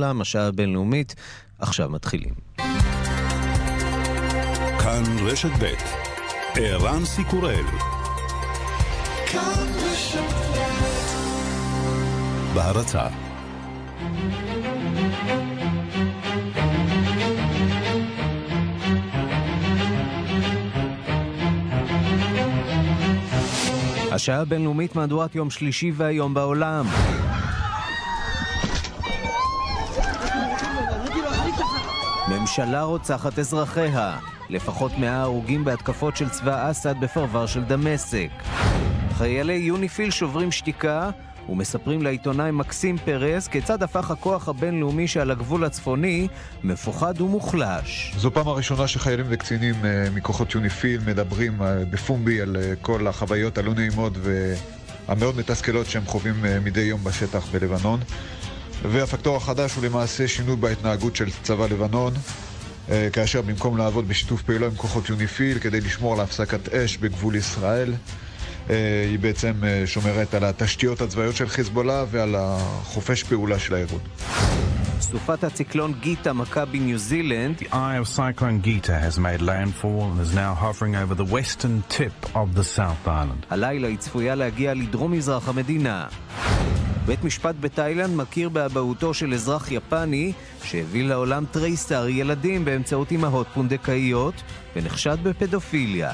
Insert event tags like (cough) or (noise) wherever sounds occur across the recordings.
השעה הבינלאומית, עכשיו מתחילים. כאן רשת ב' ערן סיקורל בהרצה השעה הבינלאומית מהדורת יום שלישי והיום בעולם. ממשלה רוצחת אזרחיה. לפחות מאה הרוגים בהתקפות של צבא אסד בפרבר של דמשק. חיילי יוניפיל שוברים שתיקה ומספרים לעיתונאי מקסים פרס כיצד הפך הכוח הבינלאומי שעל הגבול הצפוני מפוחד ומוחלש. זו פעם הראשונה שחיילים וקצינים uh, מכוחות יוניפיל מדברים uh, בפומבי על uh, כל החוויות הלא נעימות והמאוד מתסכלות שהם חווים מדי יום בשטח בלבנון. והפקטור החדש הוא למעשה שינוי בהתנהגות של צבא לבנון, אה, כאשר במקום לעבוד בשיתוף פעולה עם כוחות יוניפיל כדי לשמור על הפסקת אש בגבול ישראל, אה, היא בעצם אה, שומרת על התשתיות הצבאיות של חיזבאללה ועל החופש פעולה של הארגון. סופת הציקלון גיטה מכה בניו זילנד. The eye of cyclone Gita has made landfall and is now hovering over the western tip of the South Island. הלילה היא צפויה להגיע לדרום-מזרח המדינה. בית משפט בתאילנד מכיר באבהותו של אזרח יפני שהביא לעולם טרייסר ילדים באמצעות אימהות פונדקאיות ונחשד בפדופיליה.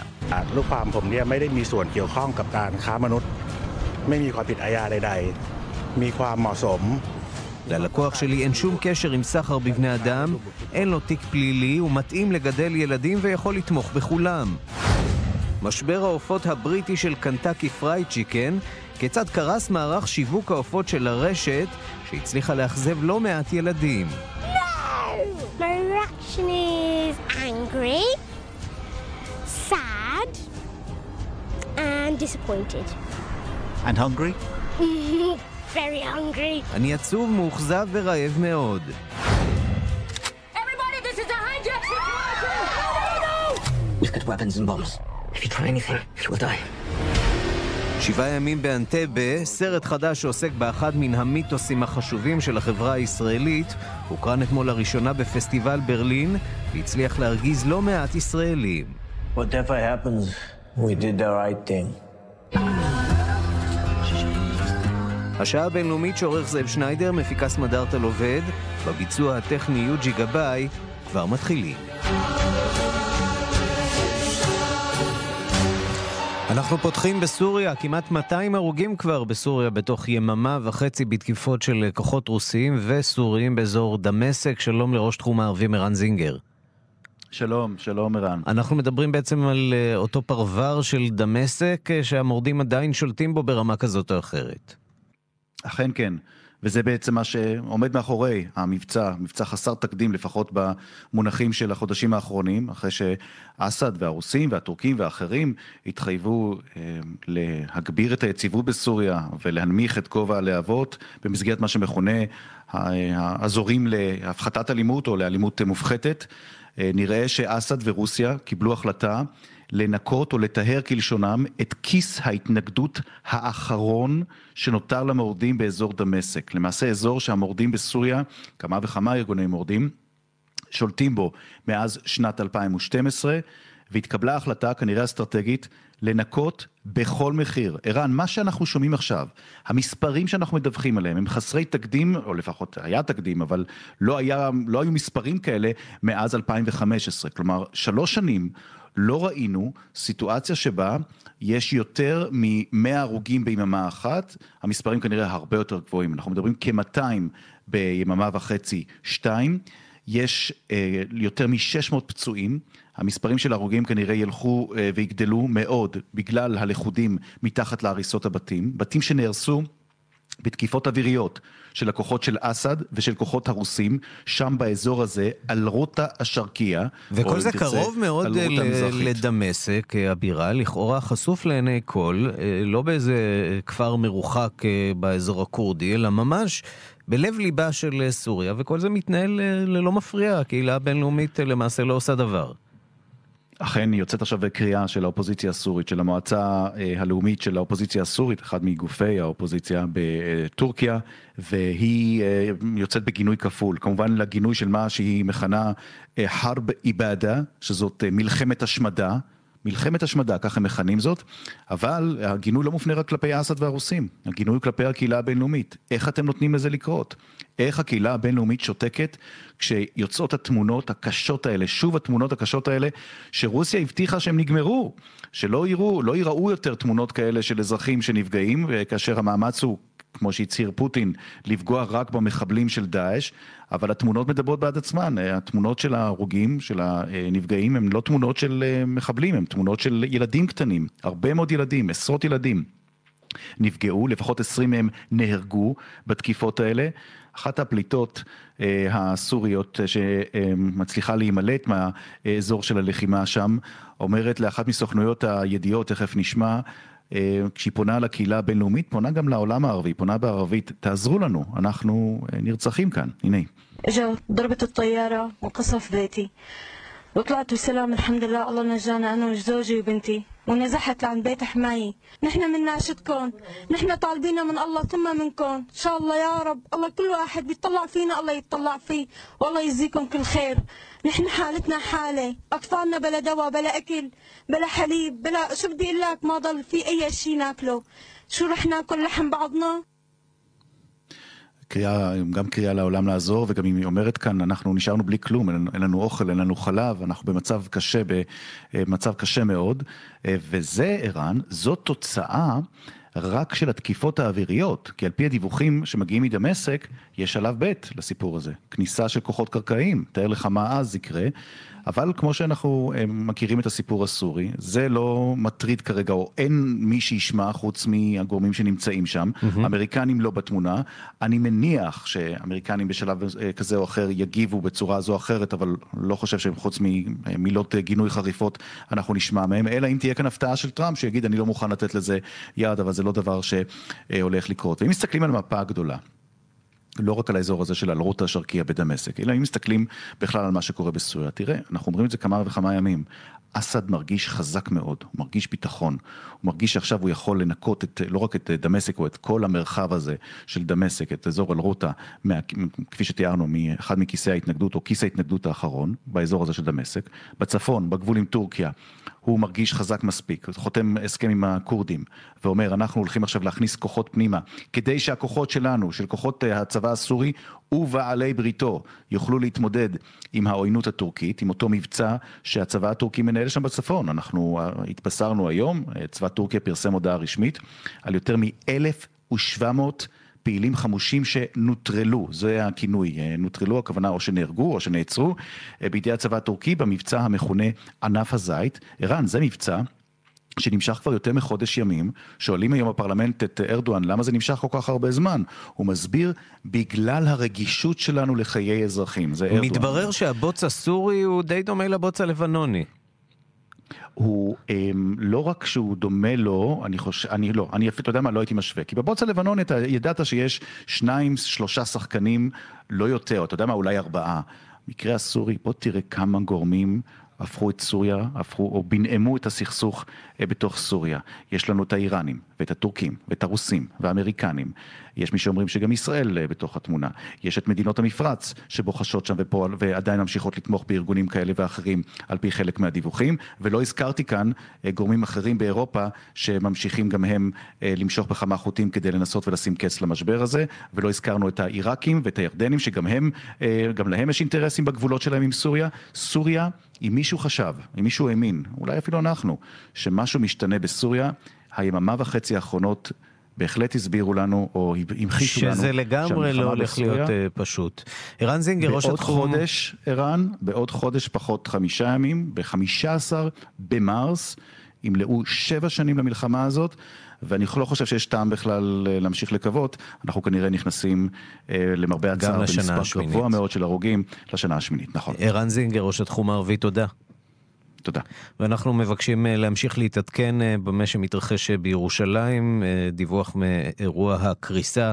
ללקוח שלי אין שום קשר עם סחר בבני אדם, אין לו תיק פלילי, הוא מתאים לגדל ילדים ויכול לתמוך בכולם. משבר העופות הבריטי של קנטקי פרייד צ'יקן כיצד קרס מערך שיווק העופות של הרשת, שהצליחה לאכזב לא מעט ילדים. My reaction is angry, sad, and disappointed. And hungry? Very hungry. אני עצוב, מאוכזב ורעב מאוד. Everybody, this is a hijack situation! We've got weapons and bombs. If you try anything, you will die. שבעה ימים באנטבה, סרט חדש שעוסק באחד מן המיתוסים החשובים של החברה הישראלית, הוקרן אתמול לראשונה בפסטיבל ברלין, והצליח להרגיז לא מעט ישראלים. Whatever happens, we did the right thing. השעה הבינלאומית שעורך זאב שניידר, מפיקה סמדארטל עובד, בביצוע הטכני יוג'י גבאי, כבר מתחילים. אנחנו פותחים בסוריה, כמעט 200 הרוגים כבר בסוריה בתוך יממה וחצי בתקיפות של כוחות רוסיים וסוריים באזור דמשק. שלום לראש תחום הערבים ערן זינגר. שלום, שלום ערן. אנחנו מדברים בעצם על uh, אותו פרבר של דמשק uh, שהמורדים עדיין שולטים בו ברמה כזאת או אחרת. אכן כן. וזה בעצם מה שעומד מאחורי המבצע, מבצע חסר תקדים לפחות במונחים של החודשים האחרונים, אחרי שאסד והרוסים והטורקים והאחרים התחייבו אה, להגביר את היציבות בסוריה ולהנמיך את כובע הלהבות במסגרת מה שמכונה האזורים להפחתת אלימות או לאלימות מופחתת. אה, נראה שאסד ורוסיה קיבלו החלטה לנקות או לטהר כלשונם את כיס ההתנגדות האחרון שנותר למורדים באזור דמשק. למעשה אזור שהמורדים בסוריה, כמה וכמה ארגוני מורדים, שולטים בו מאז שנת 2012, והתקבלה החלטה כנראה אסטרטגית לנקות בכל מחיר. ערן, מה שאנחנו שומעים עכשיו, המספרים שאנחנו מדווחים עליהם הם חסרי תקדים, או לפחות היה תקדים, אבל לא, היה, לא היו מספרים כאלה מאז 2015. כלומר, שלוש שנים לא ראינו סיטואציה שבה יש יותר מ-100 הרוגים ביממה אחת, המספרים כנראה הרבה יותר גבוהים, אנחנו מדברים כ-200 ביממה וחצי, שתיים, יש אה, יותר מ-600 פצועים, המספרים של ההרוגים כנראה ילכו אה, ויגדלו מאוד בגלל הלכודים מתחת להריסות הבתים, בתים שנהרסו בתקיפות אוויריות של הכוחות של אסד ושל כוחות הרוסים, שם באזור הזה, על רוטה השרקייה. וכל זה תרצה, קרוב מאוד לדמשק, הבירה, לכאורה חשוף לעיני כל, אה, לא באיזה כפר מרוחק אה, באזור הכורדי, אלא ממש בלב ליבה של סוריה, וכל זה מתנהל אה, ללא מפריע, הקהילה הבינלאומית למעשה לא עושה דבר. אכן יוצאת עכשיו קריאה של האופוזיציה הסורית, של המועצה אה, הלאומית של האופוזיציה הסורית, אחד מגופי האופוזיציה בטורקיה, והיא אה, יוצאת בגינוי כפול, כמובן לגינוי של מה שהיא מכנה חרב איבאדה, שזאת מלחמת השמדה. מלחמת השמדה, כך הם מכנים זאת, אבל הגינוי לא מופנה רק כלפי אסד והרוסים, הגינוי כלפי הקהילה הבינלאומית. איך אתם נותנים לזה לקרות? איך הקהילה הבינלאומית שותקת כשיוצאות התמונות הקשות האלה, שוב התמונות הקשות האלה, שרוסיה הבטיחה שהם נגמרו, שלא יראו, לא יראו יותר תמונות כאלה של אזרחים שנפגעים, כאשר המאמץ הוא כמו שהצהיר פוטין, לפגוע רק במחבלים של דאעש, אבל התמונות מדברות בעד עצמן. התמונות של ההרוגים, של הנפגעים, הן לא תמונות של אה, מחבלים, הן תמונות של ילדים קטנים. הרבה מאוד ילדים, עשרות ילדים. נפגעו, לפחות עשרים מהם נהרגו בתקיפות האלה. אחת הפליטות אה, הסוריות אה, שמצליחה להימלט מהאזור של הלחימה שם, אומרת לאחת מסוכנויות הידיעות, תכף נשמע, כשהיא פונה לקהילה הבינלאומית, פונה גם לעולם הערבי, פונה בערבית, תעזרו לנו, אנחנו נרצחים כאן, הנה. اجا ضربت الطيارة وقصف بيتي وطلعت بسلام الحمد لله الله نجانا أنا وزوجي وبنتي. ونزحت لعند بيت حماية. نحن من ناشدكم نحن طالبين من الله ثم منكم إن شاء الله يا رب الله كل واحد بيطلع فينا الله يطلع فيه. والله يجزيكم كل خير. نحن حالتنا حالة. أطفالنا بلا دواء بلا أكل بلا حليب بلا شو بدي أقول لك؟ ما ضل في أي شيء ناكله. شو رح ناكل؟ لحم بعضنا. קריאה, גם קריאה לעולם לעזור, וגם אם היא אומרת כאן, אנחנו נשארנו בלי כלום, אין, אין לנו אוכל, אין לנו חלב, אנחנו במצב קשה, במצב קשה מאוד, וזה, ערן, זאת תוצאה רק של התקיפות האוויריות, כי על פי הדיווחים שמגיעים מדמשק, יש שלב ב' לסיפור הזה, כניסה של כוחות קרקעיים, תאר לך מה אז יקרה. אבל כמו שאנחנו אה, מכירים את הסיפור הסורי, זה לא מטריד כרגע, או אין מי שישמע חוץ מהגורמים שנמצאים שם. Mm-hmm. אמריקנים לא בתמונה. אני מניח שאמריקנים בשלב אה, כזה או אחר יגיבו בצורה זו או אחרת, אבל לא חושב שהם חוץ ממילות גינוי חריפות אנחנו נשמע מהם, אלא אם תהיה כאן הפתעה של טראמפ שיגיד אני לא מוכן לתת לזה יד, אבל זה לא דבר שהולך לקרות. ואם מסתכלים על המפה הגדולה, לא רק על האזור הזה של אלרוטה השרקייה בדמשק, אלא אם מסתכלים בכלל על מה שקורה בסוריה. תראה, אנחנו אומרים את זה כמה וכמה ימים. אסד מרגיש חזק מאוד, הוא מרגיש ביטחון, הוא מרגיש שעכשיו הוא יכול לנקות את, לא רק את דמשק, או את כל המרחב הזה של דמשק, את אזור אלרוטה, כפי שתיארנו, מאחד מכיסי ההתנגדות, או כיס ההתנגדות האחרון, באזור הזה של דמשק. בצפון, בגבול עם טורקיה, הוא מרגיש חזק מספיק, חותם הסכם עם הכורדים, ואומר, אנחנו הולכים עכשיו להכניס כוחות פנימה, כדי שהכוחות שלנו, של כוחות אה, הצבא הסורי ובעלי בריתו, יוכלו להתמודד עם העוינות הטורקית, עם אותו מבצע שהצבא הטורקי מנהל שם בצפון. אנחנו אה, התבשרנו היום, אה, צבא טורקיה פרסם הודעה רשמית, על יותר מ-1,700 פעילים חמושים שנוטרלו, זה הכינוי, אה, נוטרלו הכוונה או שנהרגו או שנעצרו אה, בידי הצבא הטורקי במבצע המכונה ענף הזית. ערן, זה מבצע שנמשך כבר יותר מחודש ימים, שואלים היום בפרלמנט את ארדואן למה זה נמשך כל כך הרבה זמן. הוא מסביר, בגלל הרגישות שלנו לחיי אזרחים. זה ארדואן. מתברר שהבוץ הסורי הוא די דומה לבוץ הלבנוני. הוא הם, לא רק שהוא דומה לו, אני חושב, אני לא, אני אפילו, אתה יודע מה, לא הייתי משווה. כי בבוץ הלבנון אתה ידעת שיש שניים, שלושה שחקנים, לא יותר, אתה יודע מה, אולי ארבעה. מקרה הסורי, בוא תראה כמה גורמים הפכו את סוריה, הפכו או בנאמו את הסכסוך אה, בתוך סוריה. יש לנו את האיראנים, ואת הטורקים, ואת הרוסים, והאמריקנים. יש מי שאומרים שגם ישראל אה, בתוך התמונה. יש את מדינות המפרץ שבוחשות שם ופועל, ועדיין ממשיכות לתמוך בארגונים כאלה ואחרים על פי חלק מהדיווחים. ולא הזכרתי כאן אה, גורמים אחרים באירופה שממשיכים גם הם למשוך בכמה חוטים כדי לנסות ולשים קץ למשבר הזה. ולא הזכרנו את העיראקים ואת הירדנים שגם הם, גם להם יש אינטרסים בגבולות שלהם עם סוריה. סוריה אם מישהו חשב, אם מישהו האמין, אולי אפילו אנחנו, שמשהו משתנה בסוריה, היממה וחצי האחרונות בהחלט הסבירו לנו, או המחישו לנו, שזה לגמרי לא הולך להיות uh, פשוט. ערן זינגר, ראש התחום... בעוד חודש, ערן, בעוד חודש פחות חמישה ימים, ב-15 במרס, ימלאו שבע שנים למלחמה הזאת, ואני לא חושב שיש טעם בכלל אה, להמשיך לקוות, אנחנו כנראה נכנסים אה, למרבה הצער במספר גבוה מאוד של הרוגים לשנה השמינית, נכון. ערן זינגר, ראש התחום הערבי, תודה. תודה. ואנחנו מבקשים אה, להמשיך להתעדכן במה שמתרחש בירושלים, דיווח מאירוע הקריסה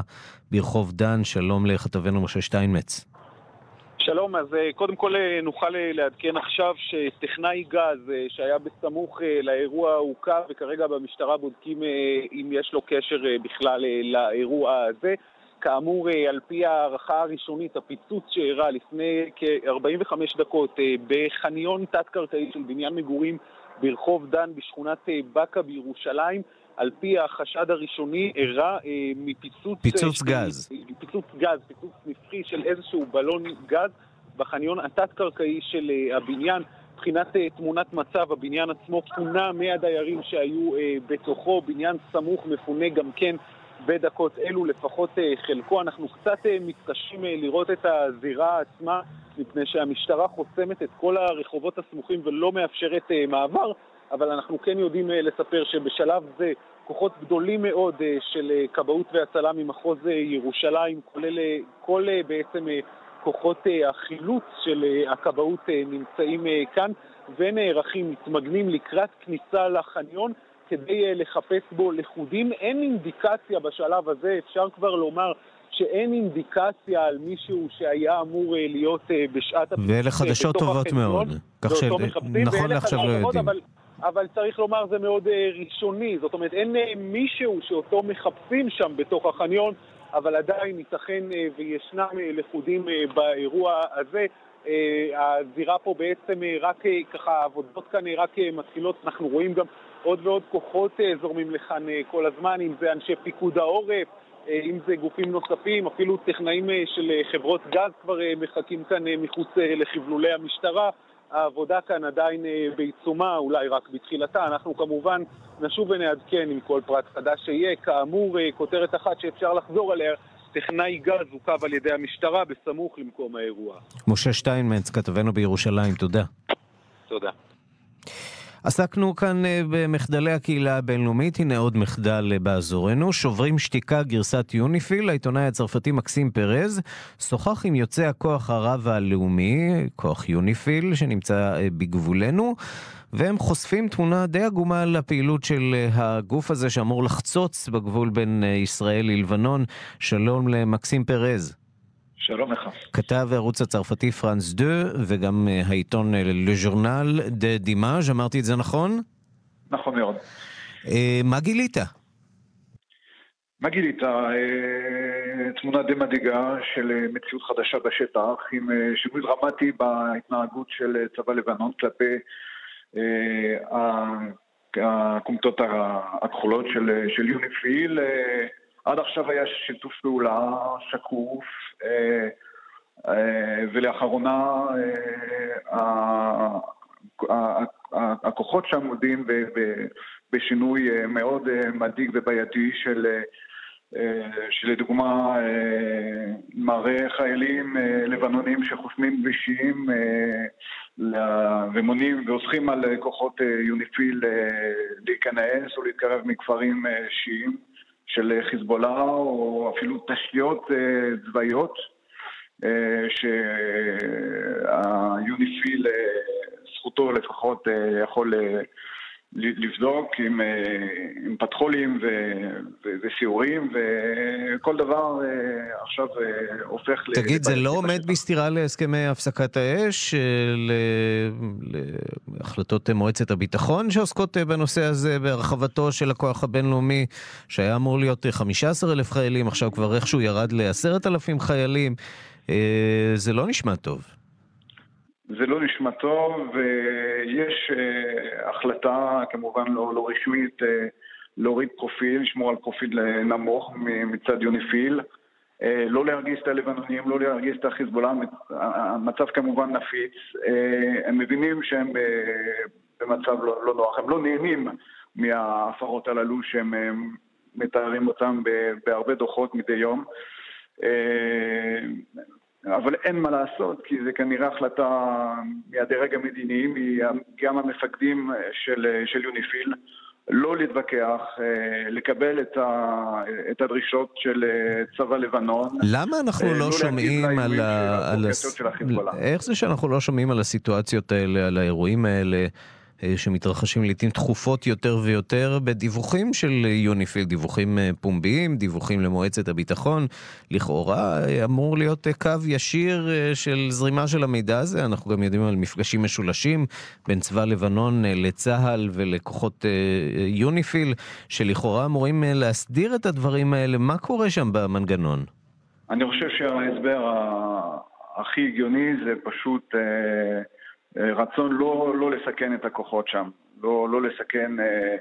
ברחוב דן, שלום לכתבנו משה שטיינמץ. שלום, אז אה, קודם כל אה, נוכל אה, לעדכן עכשיו שטכנאי גז שהיה בסמוך לאירוע עוכב וכרגע במשטרה בודקים אם יש לו קשר בכלל לאירוע הזה. כאמור, על פי ההערכה הראשונית, הפיצוץ שאירע לפני כ-45 דקות בחניון תת-קרקעי של בניין מגורים ברחוב דן בשכונת באקה בירושלים, על פי החשד הראשוני, אירע אה, מפיצוץ... פיצוץ גז. פיצוץ גז, פיצוץ נפחי של איזשהו בלון גז בחניון התת-קרקעי של אה, הבניין. מבחינת אה, תמונת מצב, הבניין עצמו פונה מהדיירים שהיו אה, בתוכו, בניין סמוך מפונה גם כן בדקות אלו, לפחות אה, חלקו. אנחנו קצת אה, מתקשים אה, לראות את הזירה עצמה, מפני שהמשטרה חוסמת את כל הרחובות הסמוכים ולא מאפשרת אה, מעבר. אבל אנחנו כן יודעים אה, לספר שבשלב זה כוחות גדולים מאוד אה, של אה, כבאות והצלה ממחוז ירושלים, כולל כל בעצם כוחות החילוץ של הכבאות נמצאים כאן ונערכים, מתמגנים לקראת כניסה לחניון כדי לחפש בו לכודים. אין אינדיקציה בשלב הזה, אפשר כבר לומר שאין אינדיקציה על מישהו שהיה אמור להיות בשעת. ואלה חדשות טובות מאוד. כך שנכון לעכשיו לא יודעים. אבל אבל צריך לומר זה מאוד uh, ראשוני, זאת אומרת אין uh, מישהו שאותו מחפשים שם בתוך החניון, אבל עדיין ייתכן uh, וישנם לכודים באירוע הזה. הזירה פה בעצם רק ככה, העבודות כאן רק מתחילות, אנחנו רואים גם עוד ועוד כוחות זורמים לכאן כל הזמן, אם זה אנשי פיקוד העורף, אם זה גופים נוספים, אפילו טכנאים של חברות גז כבר מחכים כאן מחוץ לחבלולי המשטרה. העבודה כאן עדיין אה, בעיצומה, אולי רק בתחילתה. אנחנו כמובן נשוב ונעדכן עם כל פרט חדש שיהיה. כאמור, אה, כותרת אחת שאפשר לחזור עליה, טכנאי גז עוכב על ידי המשטרה בסמוך למקום האירוע. משה שטיינמנץ, כתבנו בירושלים, תודה. תודה. עסקנו כאן אה, במחדלי הקהילה הבינלאומית, הנה עוד מחדל אה, באזורנו. שוברים שתיקה גרסת יוניפיל, העיתונאי הצרפתי מקסים פרז, שוחח עם יוצא הכוח הרב הלאומי, כוח יוניפיל, שנמצא אה, בגבולנו. והם חושפים תמונה די עגומה על הפעילות של הגוף הזה שאמור לחצוץ בגבול בין ישראל ללבנון. שלום למקסים פרז. שלום לך. כתב הערוץ הצרפתי פרנס דו, וגם אה, העיתון Journal de Dimanche, אמרתי את זה נכון? נכון מאוד. אה, מה גילית? מה גילית? אה, תמונה די מדאיגה של מציאות חדשה בשטח, עם שינוי דרמטי בהתנהגות של צבא לבנון כלפי הכומתות הכחולות של יוניפיל. עד עכשיו היה שיתוף פעולה שקוף, ולאחרונה אה, הכוחות שם עומדים בשינוי מאוד מדאיג ובעייתי של שלדוגמה מראה חיילים לבנונים שחוסמים כבישים ומונים ואוסחים על כוחות יוניפיל להיכנס או להתקרב מכפרים שיעים של חיזבאללה, או אפילו תשתיות אה, צבאיות, אה, שהיוניפיל, אה, זכותו לפחות יכול לבדוק עם, עם פטחולים ו, ו, וסיורים, וכל דבר עכשיו הופך ל... תגיד, זה לא עומד בסתירה להסכמי הפסקת האש, להחלטות מועצת הביטחון שעוסקות בנושא הזה בהרחבתו של הכוח הבינלאומי, שהיה אמור להיות 15 אלף חיילים, עכשיו כבר איכשהו ירד ל-10,000 חיילים. זה לא נשמע טוב. זה לא נשמע טוב, ויש uh, החלטה, כמובן לא, לא רשמית, uh, להוריד פרופיל, לשמור על פרופיל נמוך מצד יוניפיל, uh, לא להרגיז את הלבנונים, לא להרגיז את החיזבאללה, המצב כמובן נפיץ. Uh, הם מבינים שהם uh, במצב לא, לא נוח, הם לא נהנים מההפרות הללו שהם uh, מתארים אותם בהרבה דוחות מדי יום. אבל אין מה לעשות, כי זה כנראה החלטה מהדרג המדיני, גם המפקדים של, של יוניפיל, לא להתווכח, אה, לקבל את, ה, את הדרישות של אה, צבא לבנון. למה אנחנו אה, לא, לא שומעים על ה... על הס... איך זה שאנחנו לא שומעים על הסיטואציות האלה, על האירועים האלה? אה, שמתרחשים לעיתים תכופות יותר ויותר בדיווחים של יוניפיל, דיווחים אה, פומביים, דיווחים למועצת הביטחון. לכאורה אה, אמור להיות קו ישיר של זרימה של המידע הזה. אנחנו גם יודעים על מפגשים משולשים בין צבא לבנון לצה"ל ולכוחות יוניפיל, שלכאורה אמורים להסדיר את הדברים האלה. מה קורה שם במנגנון? אני חושב שההסבר הכי הגיוני זה פשוט... אה, רצון לא, לא לסכן את הכוחות שם, לא, לא לסכן אה,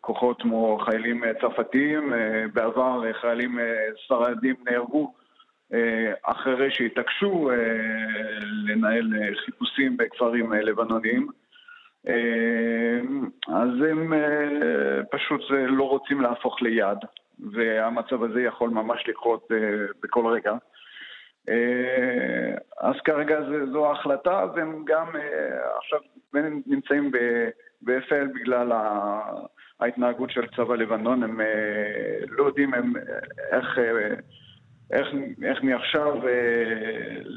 כוחות כמו חיילים אה, צרפתיים, בעבר חיילים ספרדים נהרגו אחרי שהתעקשו לנהל חיפושים בכפרים לבנוניים. אז הם פשוט לא רוצים להפוך ליד, והמצב הזה יכול ממש לקרות בכל רגע. אה, אז כרגע זו ההחלטה, והם גם אה, עכשיו נמצאים באפל בגלל ההתנהגות של צבא לבנון, הם אה, לא יודעים הם, איך, איך, איך מעכשיו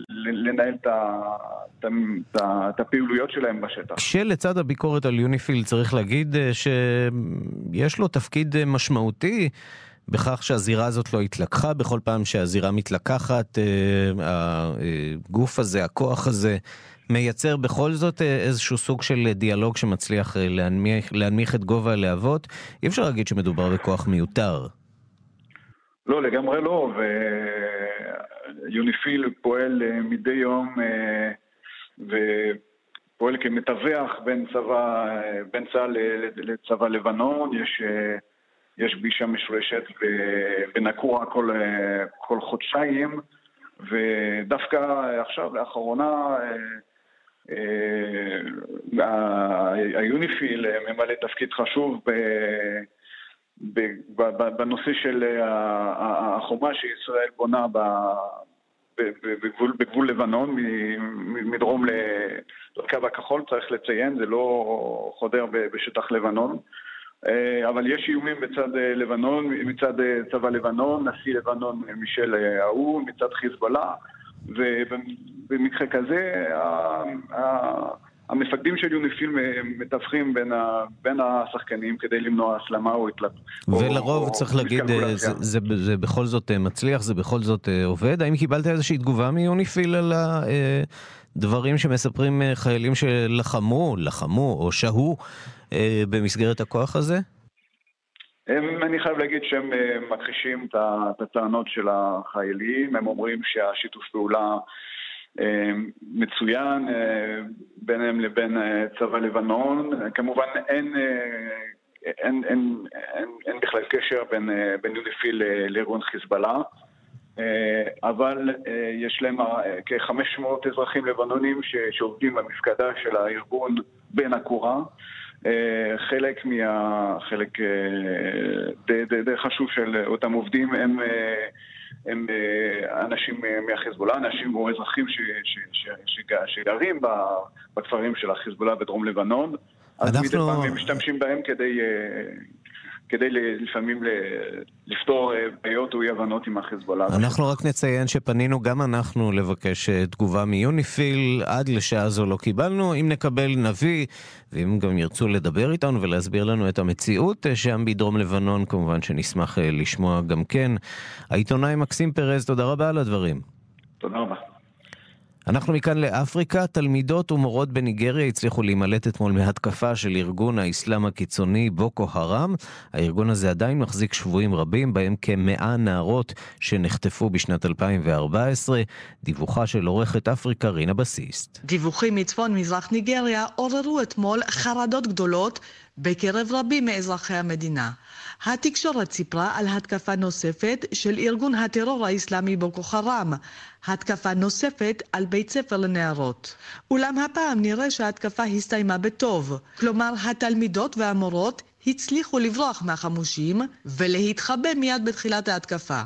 לנהל את ה... את הפעילויות שלהם בשטח. שלצד הביקורת על יוניפיל צריך להגיד שיש לו תפקיד משמעותי בכך שהזירה הזאת לא התלקחה בכל פעם שהזירה מתלקחת, אה, הגוף הזה, הכוח הזה, מייצר בכל זאת אה, איזשהו סוג של דיאלוג שמצליח אה, להנמיך, להנמיך את גובה הלהבות. אי אפשר להגיד שמדובר בכוח מיותר. לא, לגמרי לא, ויוניפיל פועל מדי יום ופועל כמתווך בין צבא, בין צה"ל לצבא לבנון, יש יש פגישה משולשת בנקורה כל, כל חודשיים, ודווקא עכשיו, לאחרונה, אה, היוניפיל ממלא תפקיד חשוב בנושא של החומה שישראל בונה בגבול, בגבול לבנון, מדרום לקו הכחול, צריך לציין, זה לא חודר בשטח לבנון. אה, אבל יש איומים בצד אה, לבנון, מצד אה, צבא לבנון, נשיא לבנון מישל האו"ם, מצד חיזבאללה, ובמקרה כזה המפקדים של יוניפיל מתווכים בין, ה, בין השחקנים כדי למנוע הסלמה או התלבטות. ולרוב או, צריך או להגיד, זה, זה, זה בכל זאת מצליח, זה בכל זאת עובד. האם קיבלת איזושהי תגובה מיוניפיל על הדברים שמספרים חיילים שלחמו, לחמו או שהו במסגרת הכוח הזה? הם, אני חייב להגיד שהם אה, מכחישים את הטענות של החיילים, הם אומרים שהשיתוף פעולה אה, מצוין ביניהם לבין צבא לבנון. כמובן אין, אין, אין, אין, אין בכלל קשר בין, בין יוניפיל לארגון חיזבאללה. אבל יש להם כ-500 אזרחים לבנונים שעובדים במפקדה של הארגון בין הקורה. אה, חלק מה... חלק אה, די, די, די חשוב של אותם עובדים הם, אה, הם אנשים מהחיזבאללה, אנשים או אזרחים ש, ש, ש, ש, שגרים בכפרים של החיזבאללה בדרום לבנון. אז אנחנו... מדי פעם הם משתמשים בהם כדי, כדי לפעמים לפתור אה, בעיות או אי הבנות עם החיזבאללה. אנחנו רק נציין שפנינו גם אנחנו לבקש אה, תגובה מיוניפיל, עד לשעה זו לא קיבלנו, אם נקבל נביא, ואם גם ירצו לדבר איתנו ולהסביר לנו את המציאות אה, שם בדרום לבנון, כמובן שנשמח לשמוע גם כן. העיתונאי מקסים פרז, תודה רבה על הדברים. תודה רבה. אנחנו מכאן לאפריקה, תלמידות ומורות בניגריה הצליחו להימלט אתמול מהתקפה של ארגון האסלאם הקיצוני בוקו הרם. הארגון הזה עדיין מחזיק שבויים רבים, בהם כמאה נערות שנחטפו בשנת 2014. דיווחה של עורכת אפריקה רינה בסיסט. דיווחים מצפון מזרח ניגריה עוררו אתמול חרדות גדולות בקרב רבים מאזרחי המדינה. התקשורת סיפרה על התקפה נוספת של ארגון הטרור האסלאמי בוקו חראם, התקפה נוספת על בית ספר לנערות. אולם הפעם נראה שההתקפה הסתיימה בטוב, כלומר התלמידות והמורות הצליחו לברוח מהחמושים ולהתחבא מיד בתחילת ההתקפה.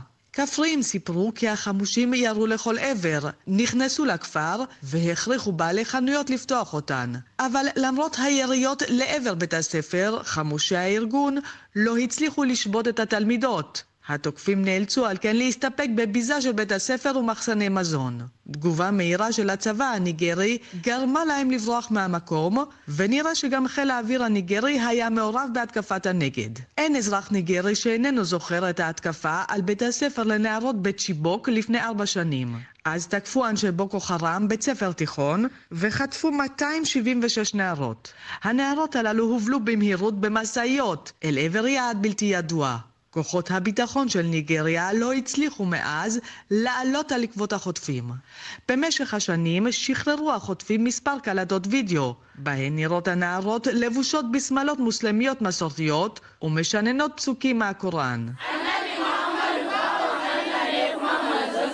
כפריים סיפרו כי החמושים ירו לכל עבר, נכנסו לכפר והכריחו בעלי חנויות לפתוח אותן. אבל למרות היריות לעבר בית הספר, חמושי הארגון לא הצליחו לשבות את התלמידות. התוקפים נאלצו על כן להסתפק בביזה של בית הספר ומחסני מזון. תגובה מהירה של הצבא הניגרי גרמה להם לברוח מהמקום, ונראה שגם חיל האוויר הניגרי היה מעורב בהתקפת הנגד. אין אזרח ניגרי שאיננו זוכר את ההתקפה על בית הספר לנערות בצ'יבוק לפני ארבע שנים. אז תקפו אנשי בוקו חרם בית ספר תיכון וחטפו 276 נערות. הנערות הללו הובלו במהירות במשאיות אל עבר יעד בלתי ידוע. כוחות הביטחון של ניגריה לא הצליחו מאז לעלות על עקבות החוטפים. במשך השנים שחררו החוטפים מספר קלטות וידאו, בהן נראות הנערות לבושות בשמלות מוסלמיות מסורתיות ומשננות פסוקים מהקוראן.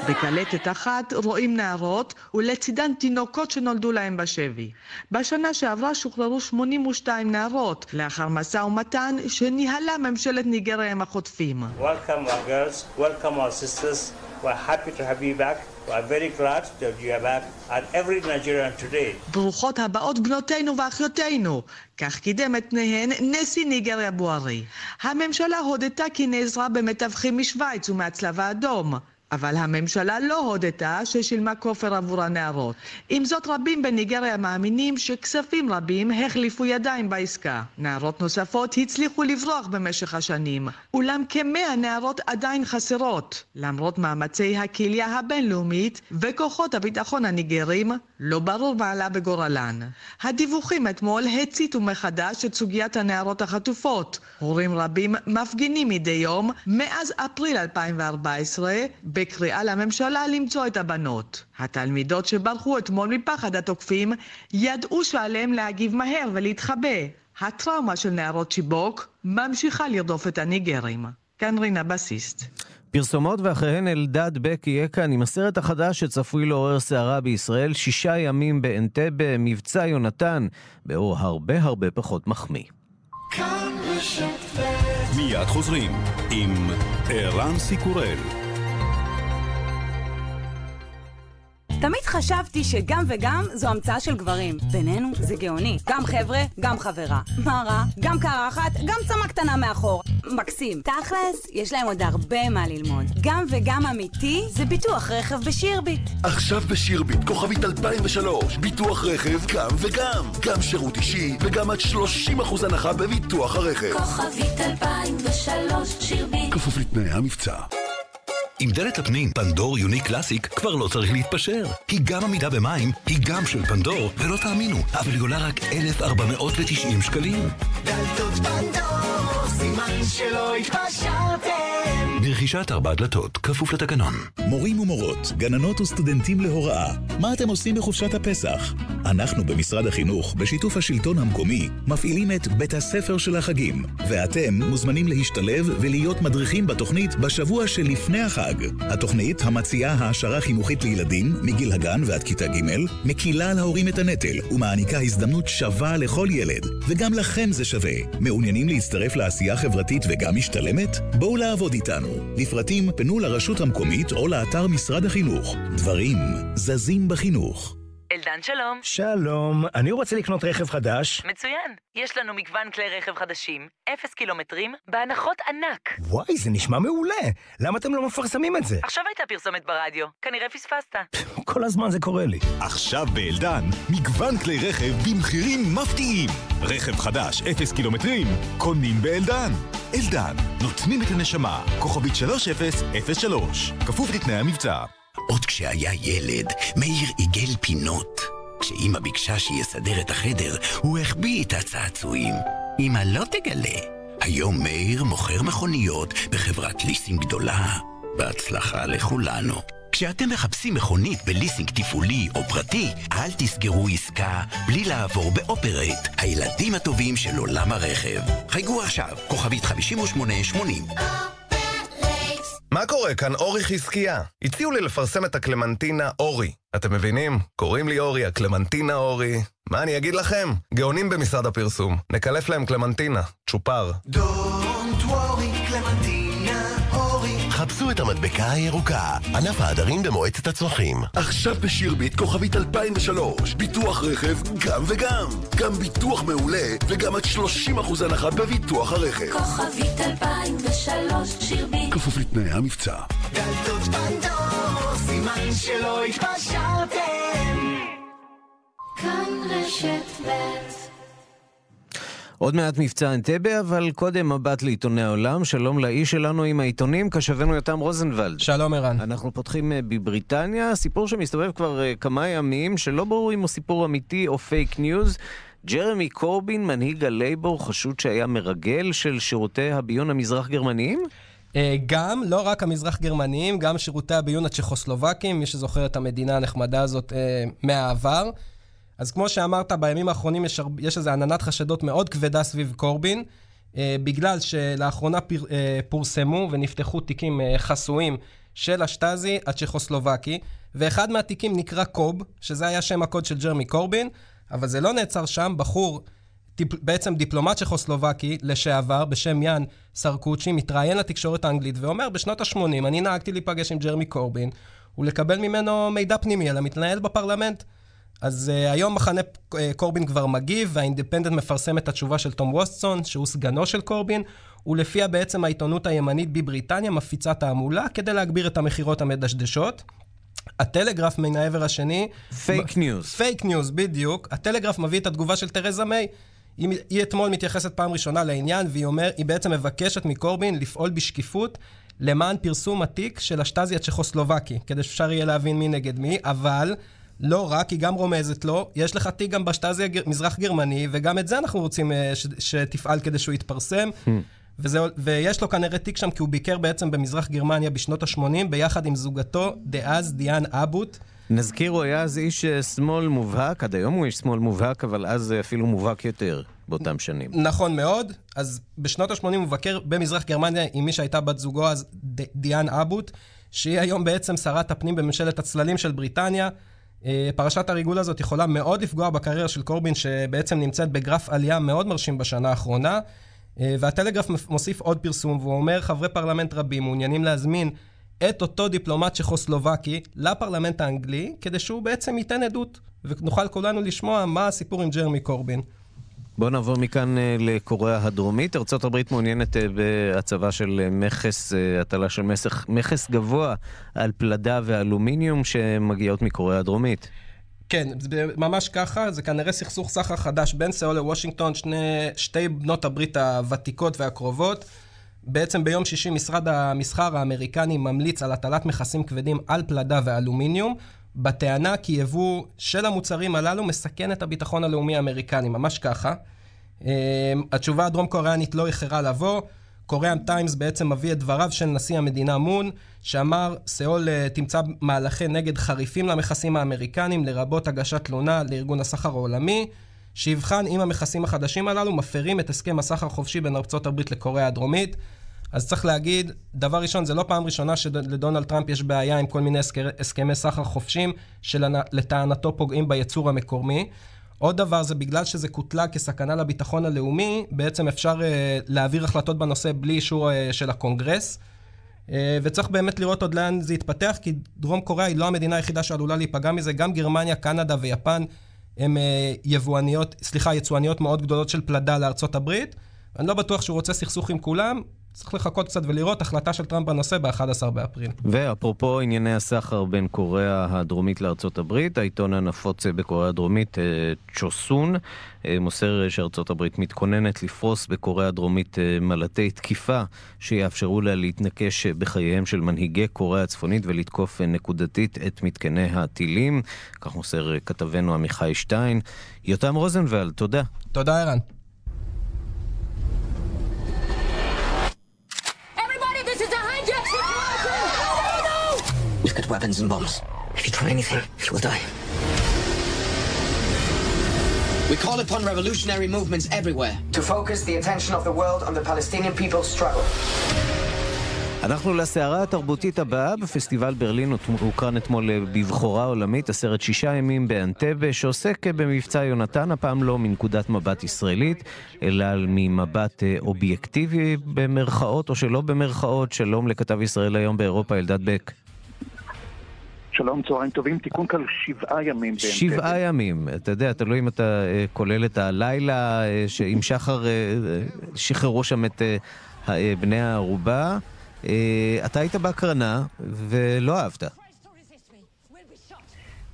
בקלטת אחת רואים נערות ולצידן תינוקות שנולדו להם בשבי. בשנה שעברה שוחררו 82 נערות לאחר משא ומתן שניהלה ממשלת ניגריה עם החוטפים. Welcome our girls, welcome our sisters. We're happy to have you back. We're very glad that you are back and every Nigerian today. ברוכות הבאות בנותינו ואחיותינו, כך קידם את פניהן נשיא ניגריה בוארי. הממשלה הודתה כי נעזרה במתווכים משוויץ ומהצלב האדום. אבל הממשלה לא הודתה ששילמה כופר עבור הנערות. עם זאת, רבים בניגריה מאמינים שכספים רבים החליפו ידיים בעסקה. נערות נוספות הצליחו לברוח במשך השנים, אולם כמאה נערות עדיין חסרות. למרות מאמצי הקהילה הבינלאומית וכוחות הביטחון הניגרים, לא ברור מה עלה בגורלן. הדיווחים אתמול הציתו מחדש את סוגיית הנערות החטופות. הורים רבים מפגינים מדי יום מאז אפריל 2014 בקריאה לממשלה למצוא את הבנות. התלמידות שברחו אתמול מפחד התוקפים ידעו שעליהם להגיב מהר ולהתחבא. הטראומה של נערות שיבוק ממשיכה לרדוף את הניגרים. כאן רינה בסיסט. פרסומות ואחריהן אלדד בק יהיה כאן עם הסרט החדש שצפוי לעורר סערה בישראל, שישה ימים באנטבה, מבצע יונתן, באור הרבה הרבה פחות מחמיא. מיד חוזרים עם ערן סיקורל. תמיד חשבתי שגם וגם זו המצאה של גברים. בינינו זה גאוני. גם חבר'ה, גם חברה. מה רע? גם קרחת, גם צמה קטנה מאחור. מקסים. תכלס, יש להם עוד הרבה מה ללמוד. גם וגם אמיתי זה ביטוח רכב בשירביט. עכשיו בשירביט, כוכבית 2003, ביטוח רכב גם וגם. גם שירות אישי וגם עד 30% הנחה בביטוח הרכב. כוכבית 2003, שירביט. כפוף לתנאי המבצע. עם דלת הפנים פנדור יוני קלאסיק כבר לא צריך להתפשר. היא גם עמידה במים, היא גם של פנדור, ולא תאמינו, אבל היא עולה רק 1,490 שקלים. דלתות פנדור, סימן שלא התפשרתם. ברכישת ארבע דלתות, כפוף לתקנון. מורים ומורות, גננות וסטודנטים להוראה, מה אתם עושים בחופשת הפסח? אנחנו במשרד החינוך, בשיתוף השלטון המקומי, מפעילים את בית הספר של החגים, ואתם מוזמנים להשתלב ולהיות מדריכים בתוכנית בשבוע שלפני החג. התוכנית, המציעה העשרה חינוכית לילדים מגיל הגן ועד כיתה ג', מקילה על ההורים את הנטל ומעניקה הזדמנות שווה לכל ילד, וגם לכם זה שווה. מעוניינים להצטרף לעשייה חברתית וגם משתלמת? בואו לעבוד איתנו. לפרטים פנו לרשות המקומית או לאתר משרד החינוך. דברים זזים בחינוך. אלדן שלום. שלום, אני רוצה לקנות רכב חדש. מצוין. יש לנו מגוון כלי רכב חדשים, אפס קילומטרים, בהנחות ענק. וואי, זה נשמע מעולה. למה אתם לא מפרסמים את זה? עכשיו הייתה פרסומת ברדיו, כנראה פספסת. כל הזמן זה קורה לי. עכשיו באלדן, מגוון כלי רכב במחירים מפתיעים. רכב חדש, אפס קילומטרים, קונים באלדן. אלדן, נותנים את הנשמה, כוכבית 3003, כפוף לתנאי המבצע. עוד כשהיה ילד, מאיר עיגל פינות. כשאימא ביקשה שיסדר את החדר, הוא החביא את הצעצועים. אמא לא תגלה. היום מאיר מוכר מכוניות בחברת ליסינג גדולה. בהצלחה לכולנו. כשאתם מחפשים מכונית בליסינג תפעולי או פרטי, אל תסגרו עסקה בלי לעבור באופרייט, הילדים הטובים של עולם הרכב. חייגו עכשיו, כוכבית 5880. מה קורה כאן אורי חזקיה? הציעו לי לפרסם את הקלמנטינה אורי. אתם מבינים? קוראים לי אורי, הקלמנטינה אורי. מה אני אגיד לכם? גאונים במשרד הפרסום. נקלף להם קלמנטינה, צ'ופר. Don't worry, קלמנטינה. חפשו את המדבקה הירוקה, ענף העדרים במועצת הצמחים. עכשיו בשירביט כוכבית 2003, ביטוח רכב גם וגם. גם ביטוח מעולה וגם עד 30% הנחה בביטוח הרכב. כוכבית 2003, שירביט. כפוף לתנאי המבצע. דלתות פנדור, סימן שלא התפשרתם. כאן רשת ב' עוד מעט מבצע אנטבה, אבל קודם מבט לעיתוני העולם. שלום לאיש שלנו עם העיתונים, קשבנו יותם רוזנבלד. שלום ערן. אנחנו פותחים אה, בבריטניה, סיפור שמסתובב כבר אה, כמה ימים, שלא ברור אם הוא סיפור אמיתי או fake news. ג'רמי קורבין, מנהיג הלייבור, חשוד שהיה מרגל של שירותי הביון המזרח גרמניים? אה, גם, לא רק המזרח גרמניים, גם שירותי הביון הצ'כוסלובקים, מי שזוכר את המדינה הנחמדה הזאת מהעבר. אז כמו שאמרת, בימים האחרונים יש, יש איזו עננת חשדות מאוד כבדה סביב קורבין, אה, בגלל שלאחרונה פר, אה, פורסמו ונפתחו תיקים אה, חסויים של השטאזי הצ'כוסלובקי, ואחד מהתיקים נקרא קוב, שזה היה שם הקוד של ג'רמי קורבין, אבל זה לא נעצר שם, בחור, טיפ, בעצם דיפלומט צ'כוסלובקי לשעבר, בשם יאן סרקוצ'י, מתראיין לתקשורת האנגלית ואומר, בשנות ה-80 אני נהגתי להיפגש עם ג'רמי קורבין ולקבל ממנו מידע פנימי על המתנהל בפרלמנט. אז אה, היום מחנה אה, קורבין כבר מגיב, והאינדיפנדנט מפרסם את התשובה של תום ווטסון, שהוא סגנו של קורבין, ולפיה בעצם העיתונות הימנית בבריטניה מפיצה תעמולה כדי להגביר את המכירות המדשדשות. הטלגרף מן העבר השני... Fake news. Fake news, בדיוק. הטלגרף מביא את התגובה של תרזה מיי. היא, היא אתמול מתייחסת פעם ראשונה לעניין, והיא אומר, היא בעצם מבקשת מקורבין לפעול בשקיפות למען פרסום התיק של השטאזי הצ'כוסלובקי, כדי שאפשר יהיה להבין מי נגד מי, אבל לא רק, היא גם רומזת לו, יש לך תיק גם בשטאזי המזרח גרמני, וגם את זה אנחנו רוצים uh, ש- שתפעל כדי שהוא יתפרסם. Hmm. וזה, ויש לו כנראה תיק שם, כי הוא ביקר בעצם במזרח גרמניה בשנות ה-80, ביחד עם זוגתו דאז דיאן אבוט. נזכיר, הוא היה אז איש אה, שמאל מובהק, עד היום הוא איש שמאל מובהק, אבל אז אפילו מובהק יותר באותם שנים. נכון מאוד. אז בשנות ה-80 הוא מבקר במזרח גרמניה עם מי שהייתה בת זוגו אז, דיאן אבוט, שהיא היום בעצם שרת הפנים בממשלת הצללים של בריטניה. אה, פרשת הריגול הזאת יכולה מאוד לפגוע בקריירה של קורבין, שבעצם נמצאת בגרף עלייה מאוד מרשים בשנה האחרונה. אה, והטלגרף מוסיף עוד פרסום, והוא אומר, חברי פרלמנט רבים מעוניינים להזמין את אותו דיפלומט צ'כוסלובקי לפרלמנט האנגלי, כדי שהוא בעצם ייתן עדות, ונוכל כולנו לשמוע מה הסיפור עם ג'רמי קורבין. בואו נעבור מכאן אה, לקוריאה הדרומית. ארה"ב מעוניינת אה, בהצבה של אה, מכס, הטלה של מכס, מכס גבוה על פלדה ואלומיניום שמגיעות מקוריאה הדרומית. כן, ממש ככה, זה כנראה סכסוך סחר חדש בין סאול לוושינגטון, שני, שתי בנות הברית הוותיקות והקרובות. בעצם ביום שישי משרד המסחר האמריקני ממליץ על הטלת מכסים כבדים על פלדה ואלומיניום, בטענה כי יבוא של המוצרים הללו מסכן את הביטחון הלאומי האמריקני, ממש ככה. אמ, התשובה הדרום קוריאנית לא איחרה לבוא. קוריאן טיימס בעצם מביא את דבריו של נשיא המדינה מון, שאמר, סיאול אה, תמצה מהלכי נגד חריפים למכסים האמריקנים, לרבות הגשת תלונה לארגון הסחר העולמי, שיבחן אם המכסים החדשים הללו מפרים את הסכם הסחר החופשי בין ארצות הברית לקוריאה הדרומית. אז צריך להגיד, דבר ראשון, זה לא פעם ראשונה שלדונלד טראמפ יש בעיה עם כל מיני הסכמי סחר חופשיים, שלטענתו פוגעים ביצור המקומי. עוד דבר זה בגלל שזה קוטלג כסכנה לביטחון הלאומי, בעצם אפשר אה, להעביר החלטות בנושא בלי אישור אה, של הקונגרס. אה, וצריך באמת לראות עוד לאן זה יתפתח, כי דרום קוריאה היא לא המדינה היחידה שעלולה להיפגע מזה, גם גרמניה, קנדה ויפן הם אה, יבואניות, סליחה, יצואניות מאוד גדולות של פלדה לארצות הברית. אני לא בטוח שהוא רוצה סכסוך עם כולם, צריך לחכות קצת ולראות החלטה של טראמפ בנושא ב-11 באפריל. ואפרופו ענייני הסחר בין קוריאה הדרומית לארצות הברית, העיתון הנפוץ בקוריאה הדרומית, אה, צ'וסון, אה, מוסר שארצות הברית מתכוננת לפרוס בקוריאה הדרומית אה, מלטי תקיפה שיאפשרו לה להתנקש בחייהם של מנהיגי קוריאה הצפונית ולתקוף נקודתית את מתקני הטילים. כך מוסר כתבנו עמיחי שטיין. יותם רוזנבלד, תודה. תודה, ערן. Got weapons and bombs. If you try anything, you will die. We call upon revolutionary movements everywhere to focus the attention of the world on the Palestinian people's struggle. אנחנו לסערה התרבותית הבאה בפסטיבל ברלין, הוקרן אתמול בבכורה עולמית, הסרט שישה ימים באנטבה, שעוסק במבצע יונתן, הפעם לא מנקודת מבט ישראלית, אלא ממבט אה, אובייקטיבי במרכאות או שלא במרכאות. שלום לכתב ישראל היום באירופה, אלדד בק. שלום, צהריים טובים. תיקון כאן שבעה ימים. שבעה ימים. אתה יודע, תלוי אם אתה uh, כולל את הלילה uh, שעם שחר uh, שחררו שם את בני הערובה. אתה היית בהקרנה ולא אהבת.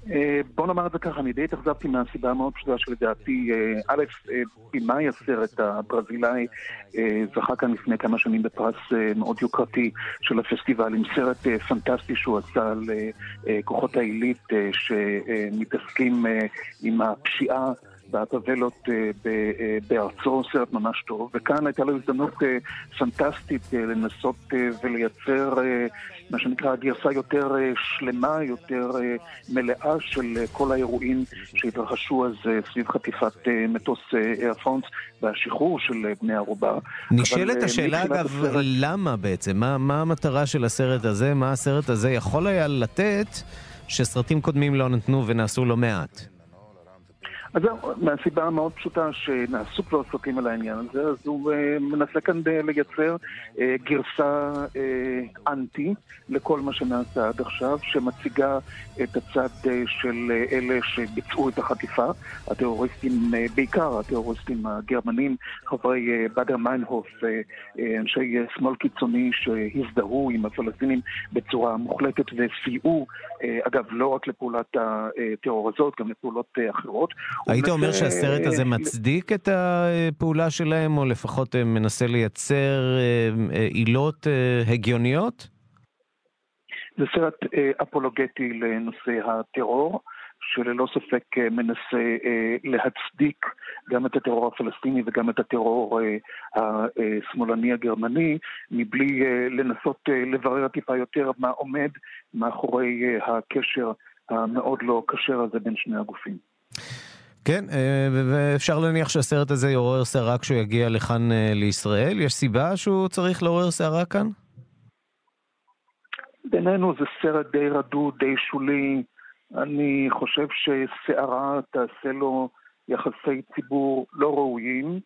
אה, בוא נאמר את זה ככה, אני די התאכזבתי מהסיבה המאוד פשוטה שלדעתי, אה, א', אה, במאי הסרט הברזילאי זכה כאן לפני כמה שנים בפרס מאוד יוקרתי של הפסטיבל, עם סרט פנטסטי שהוא עשה על כוחות העילית שמתעסקים עם הפשיעה בפאבלות בארצו, סרט ממש טוב, וכאן הייתה לו הזדמנות פנטסטית לנסות ולייצר מה שנקרא גרסה יותר אה, שלמה, יותר אה, מלאה של אה, כל האירועים שהתרחשו אז סביב חטיפת מטוס איירפונס והשחרור של בני ערובה. נשאלת השאלה אגב, הסרט... למה בעצם? מה, מה המטרה של הסרט הזה? מה הסרט הזה יכול היה לתת שסרטים קודמים לא נתנו ונעשו לא מעט? אז זהו, מהסיבה המאוד פשוטה שנעשו כבר סרטים על העניין הזה, אז הוא uh, מנסה כאן לייצר uh, גרסה uh, אנטי לכל מה שנעשה עד עכשיו, שמציגה את הצד uh, של uh, אלה שביצעו את החטיפה, הטרוריסטים, uh, בעיקר הטרוריסטים הגרמנים, חברי uh, באדר מיינהוף, uh, uh, אנשי uh, שמאל קיצוני שהזדהו עם הפלסטינים בצורה מוחלטת וסייעו, אגב, לא רק לפעולת הטרור הזאת, גם לפעולות uh, אחרות. היית אומר שהסרט הזה מצדיק את הפעולה שלהם, או לפחות אה, מנסה לייצר אה, אה, עילות הגיוניות? זה סרט אפולוגטי לנושא הטרור, שללא ספק מנסה להצדיק גם את הטרור הפלסטיני וגם את הטרור השמאלני הגרמני, מבלי לנסות לברר טיפה יותר מה עומד מאחורי הקשר המאוד לא כשר הזה בין שני הגופים. כן, אה, ואפשר להניח שהסרט הזה יעורר סערה כשהוא יגיע לכאן אה, לישראל. יש סיבה שהוא צריך לעורר סערה כאן? בינינו זה סרט די רדוד, די שולי. אני חושב שסערה תעשה לו יחסי ציבור לא ראויים.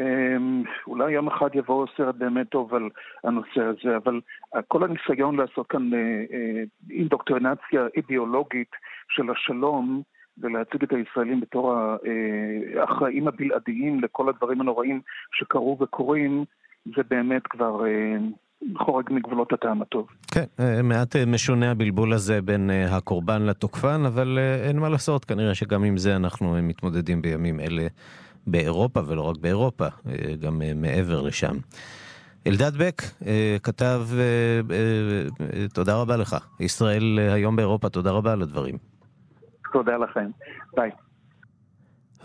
אמ, אולי יום אחד יבוא סרט באמת טוב על הנושא הזה, אבל כל הניסיון לעשות כאן אה, אינדוקטרינציה אידיאולוגית של השלום, ולהציג את הישראלים בתור האחראים הבלעדיים לכל הדברים הנוראים שקרו וקורים, זה באמת כבר אה, חורג מגבולות הטעם הטוב. כן, אה, מעט אה, משונה הבלבול הזה בין הקורבן לתוקפן, אבל אין מה לעשות, כנראה שגם עם זה אנחנו מתמודדים בימים אלה באירופה, ולא רק באירופה, גם מעבר לשם. אלדד בק כתב, תודה רבה לך. ישראל היום באירופה, תודה רבה על הדברים. תודה לכם. ביי.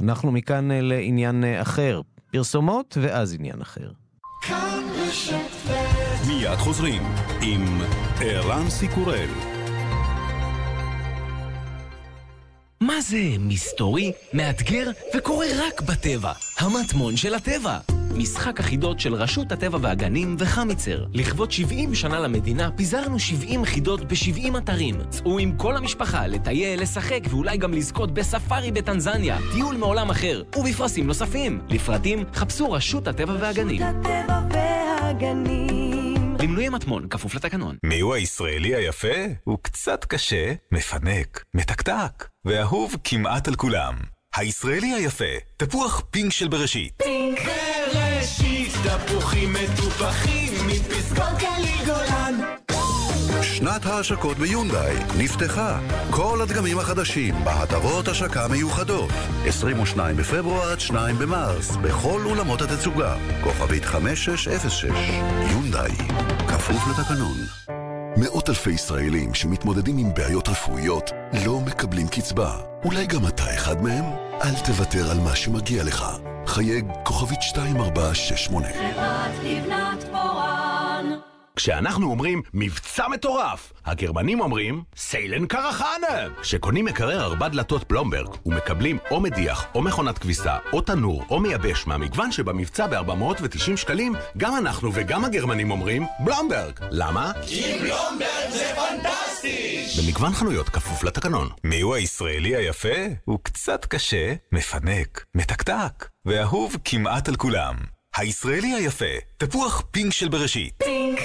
אנחנו מכאן אה, לעניין אה, אחר. פרסומות ואז עניין אחר. מיד חוזרים עם ערן סיקורל. מה זה מסתורי, מאתגר וקורה רק בטבע? המטמון של הטבע. משחק החידות של רשות הטבע והגנים וחמיצר. לכבוד 70 שנה למדינה, פיזרנו 70 חידות ב-70 אתרים. צאו עם כל המשפחה, לטייל, לשחק ואולי גם לזכות בספארי בטנזניה, טיול מעולם אחר, ובפרסים נוספים. לפרטים, חפשו רשות הטבע והגנים. רשות הטבע והגנים. למנוי מטמון, כפוף לתקנון. מיהו הישראלי היפה? הוא קצת קשה, מפנק, מתקתק, ואהוב כמעט על כולם. הישראלי היפה, תפוח פינק של בראשית. פינק בראשית, תפוחים מטופחים מפסגות גליל גולן. שנת ההשקות ביונדאי נפתחה. כל הדגמים החדשים בהטבות השקה מיוחדות. 22 בפברואר עד 2 במרס, בכל אולמות התצוגה. כוכבית 5606, יונדאי, כפוף לתקנון. מאות אלפי ישראלים שמתמודדים עם בעיות רפואיות לא מקבלים קצבה. אולי גם אתה אחד מהם? אל תוותר על מה שמגיע לך. חייג כוכבית 2468. חברת לבנת פורן כשאנחנו אומרים מבצע מטורף, הגרמנים אומרים סיילן קרחנה. כשקונים מקרר ארבע דלתות פלומברג ומקבלים או מדיח או מכונת כביסה או תנור או מייבש מהמגוון שבמבצע ב-490 שקלים, גם אנחנו וגם הגרמנים אומרים בלומברג. למה? כי בלומברג זה פנטסטי! במגוון חנויות כפוף לתקנון. מיהו הישראלי היפה? הוא קצת קשה, מפנק, מתקתק, ואהוב כמעט על כולם. הישראלי היפה, תפוח פינק של בראשית. פינק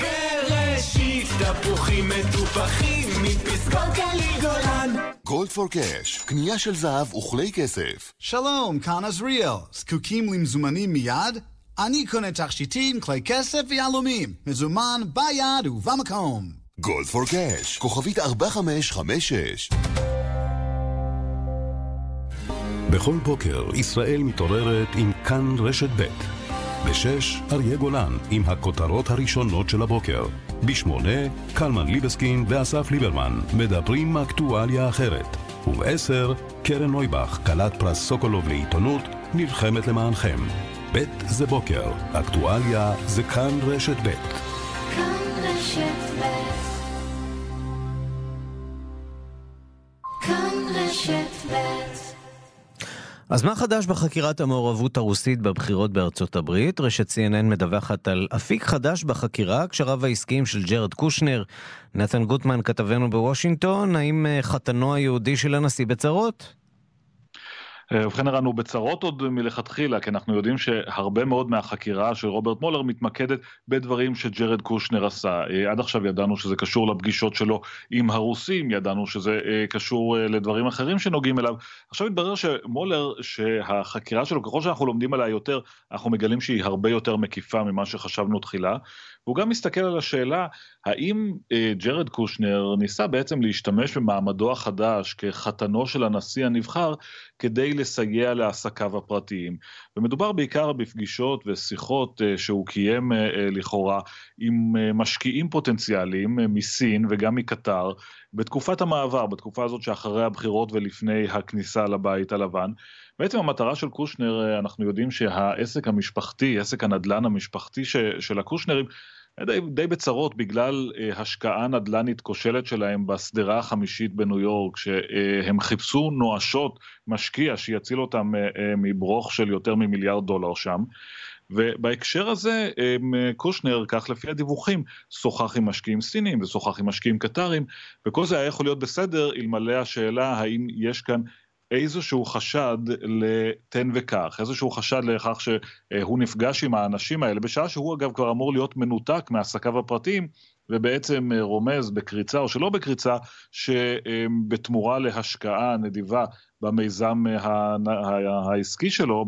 בראשית, תפוחים מטופחים מפסקות גליל גולן. גולד פור קאש, קנייה של זהב וכלי כסף. שלום, כאן עזריאל. זקוקים למזומנים מיד? אני קונה תכשיטים, כלי כסף ויהלומים. מזומן ביד ובמקום. גולד פור קאש, כוכבית 4556. בכל בוקר ישראל מתעוררת עם כאן רשת ב'. בשש, אריה גולן עם הכותרות הראשונות של הבוקר. בשמונה, קלמן ליבסקין ואסף ליברמן מדברים אקטואליה אחרת. ובעשר, קרן נויבך, כלת פרס סוקולוב לעיתונות, נלחמת למענכם. ב' זה בוקר, אקטואליה זה כאן רשת ב'. כאן רשת ב' כאן רשת ב' אז מה חדש בחקירת המעורבות הרוסית בבחירות בארצות הברית? רשת CNN מדווחת על אפיק חדש בחקירה, קשריו העסקיים של ג'רד קושנר. נתן גוטמן, כתבנו בוושינגטון, האם אה, חתנו היהודי של הנשיא בצרות? אה, ובכן הוא בצרות עוד מלכתחילה, כי אנחנו יודעים שהרבה מאוד מהחקירה של רוברט מולר מתמקדת בדברים שג'רד קושנר עשה. אה, עד עכשיו ידענו שזה קשור לפגישות שלו עם הרוסים, ידענו שזה אה, קשור לדברים אחרים שנוגעים אליו. עכשיו מתברר שמולר, שהחקירה שלו, ככל שאנחנו לומדים עליה יותר, אנחנו מגלים שהיא הרבה יותר מקיפה ממה שחשבנו תחילה. והוא גם מסתכל על השאלה, האם אה, ג'רד קושנר ניסה בעצם להשתמש במעמדו החדש כחתנו של הנשיא הנבחר כדי לסייע לעסקיו הפרטיים. ומדובר בעיקר בפגישות ושיחות אה, שהוא קיים אה, אה, לכאורה עם אה, משקיעים פוטנציאליים אה, מסין וגם מקטר, בתקופת המעבר, בתקופה הזאת שאחרי הבחירות ולפני הכניסה לבית הלבן. בעצם המטרה של קושנר, אה, אנחנו יודעים שהעסק המשפחתי, עסק הנדל"ן המשפחתי ש, של הקושנרים, די, די בצרות בגלל אה, השקעה נדל"נית כושלת שלהם בשדרה החמישית בניו יורק, שהם חיפשו נואשות משקיע שיציל אותם אה, אה, מברוך של יותר ממיליארד דולר שם. ובהקשר הזה קושנר, כך לפי הדיווחים, שוחח עם משקיעים סינים ושוחח עם משקיעים קטרים, וכל זה היה יכול להיות בסדר אלמלא השאלה האם יש כאן איזשהו חשד לתן וקח, איזשהו חשד לכך שהוא נפגש עם האנשים האלה, בשעה שהוא אגב כבר אמור להיות מנותק מעסקיו הפרטיים, ובעצם רומז בקריצה או שלא בקריצה, שבתמורה להשקעה נדיבה במיזם העסקי שלו,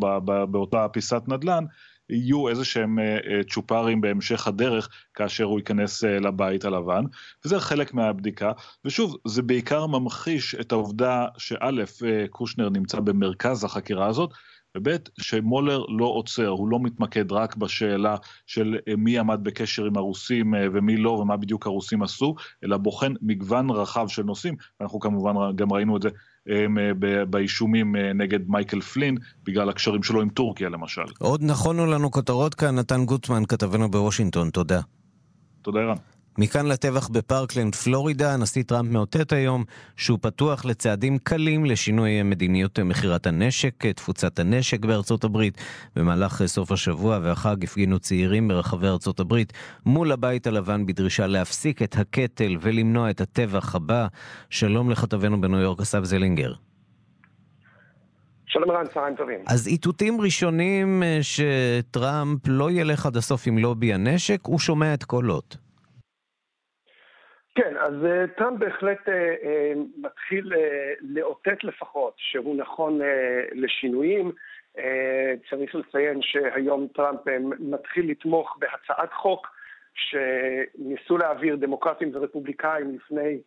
באותה פיסת נדל"ן, יהיו איזה שהם אה, אה, צ'ופרים בהמשך הדרך כאשר הוא ייכנס אה, לבית הלבן, וזה חלק מהבדיקה. ושוב, זה בעיקר ממחיש את העובדה שא', קושנר נמצא במרכז החקירה הזאת, וב' שמולר לא עוצר, הוא לא מתמקד רק בשאלה של מי עמד בקשר עם הרוסים ומי לא ומה בדיוק הרוסים עשו, אלא בוחן מגוון רחב של נושאים, ואנחנו כמובן גם ראינו את זה באישומים נגד מייקל פלין, בגלל הקשרים שלו עם טורקיה למשל. עוד נכונו לנו כותרות כאן, נתן גוטמן, כתבנו בוושינגטון, תודה. תודה ערן. מכאן לטבח בפארקלנד, פלורידה, הנשיא טראמפ מאותת היום שהוא פתוח לצעדים קלים לשינוי מדיניות מכירת הנשק, תפוצת הנשק בארצות הברית. במהלך סוף השבוע והחג הפגינו צעירים ברחבי ארצות הברית מול הבית הלבן בדרישה להפסיק את הקטל ולמנוע את הטבח הבא. שלום לכתבנו בניו יורק, אסף זלינגר. שלום רן, צהריים טובים. אז איתותים ראשונים שטראמפ לא ילך עד הסוף עם לובי הנשק, הוא שומע את קולות. כן, אז uh, טראמפ בהחלט uh, uh, מתחיל לאותת לפחות שהוא נכון לשינויים. צריך לציין שהיום טראמפ מתחיל לתמוך בהצעת חוק שניסו להעביר דמוקרטים ורפובליקאים לפני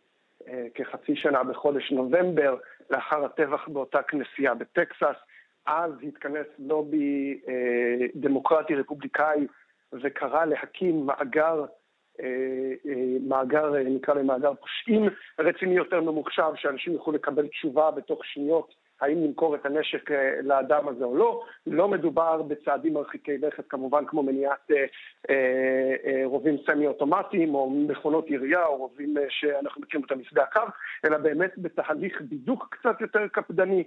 כחצי שנה בחודש נובמבר, לאחר הטבח באותה כנסייה בטקסס. אז התכנס לובי uh, דמוקרטי רפובליקאי וקרא להקים מאגר אה, אה, מאגר, נקרא למאגר פושעים רציני יותר ממוחשב, שאנשים יוכלו לקבל תשובה בתוך שניות האם למכור את הנשק אה, לאדם הזה או לא. לא מדובר בצעדים מרחיקי לכת כמובן כמו מניעת אה, אה, אה, רובים סמי-אוטומטיים או מכונות ירייה או רובים אה, שאנחנו מכירים אותם משדה הקרב, אלא באמת בתהליך בידוק קצת יותר קפדני.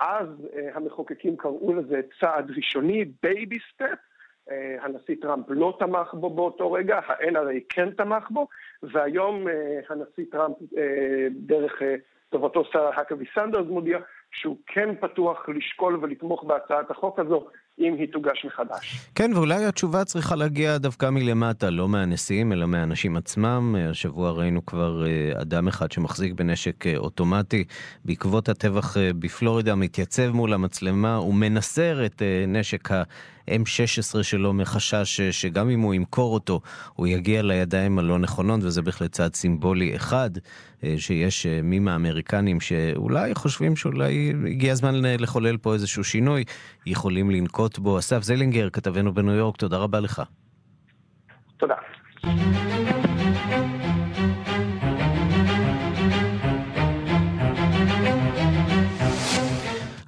אז אה, המחוקקים קראו לזה צעד ראשוני, baby step, אה, הנשיא טראמפ לא תמך בו באותו רגע, ה-NRA כן תמך בו, והיום אה, הנשיא טראמפ, אה, דרך טובתו שר האקווי סנדרס, מודיע שהוא כן פתוח לשקול ולתמוך בהצעת החוק הזו אם היא תוגש מחדש. כן, ואולי התשובה צריכה להגיע דווקא מלמטה, לא מהנשיאים, אלא מהאנשים עצמם. השבוע ראינו כבר אדם אחד שמחזיק בנשק אוטומטי. בעקבות הטבח בפלורידה מתייצב מול המצלמה ומנסר את נשק ה... M16 שלו מחשש שגם אם הוא ימכור אותו, הוא יגיע לידיים הלא נכונות, וזה בהחלט צעד סימבולי אחד, אה, שיש אה, מי מהאמריקנים שאולי חושבים שאולי הגיע הזמן לחולל פה איזשהו שינוי, יכולים לנקוט בו. אסף זלינגר, כתבנו בניו יורק, תודה רבה לך. תודה.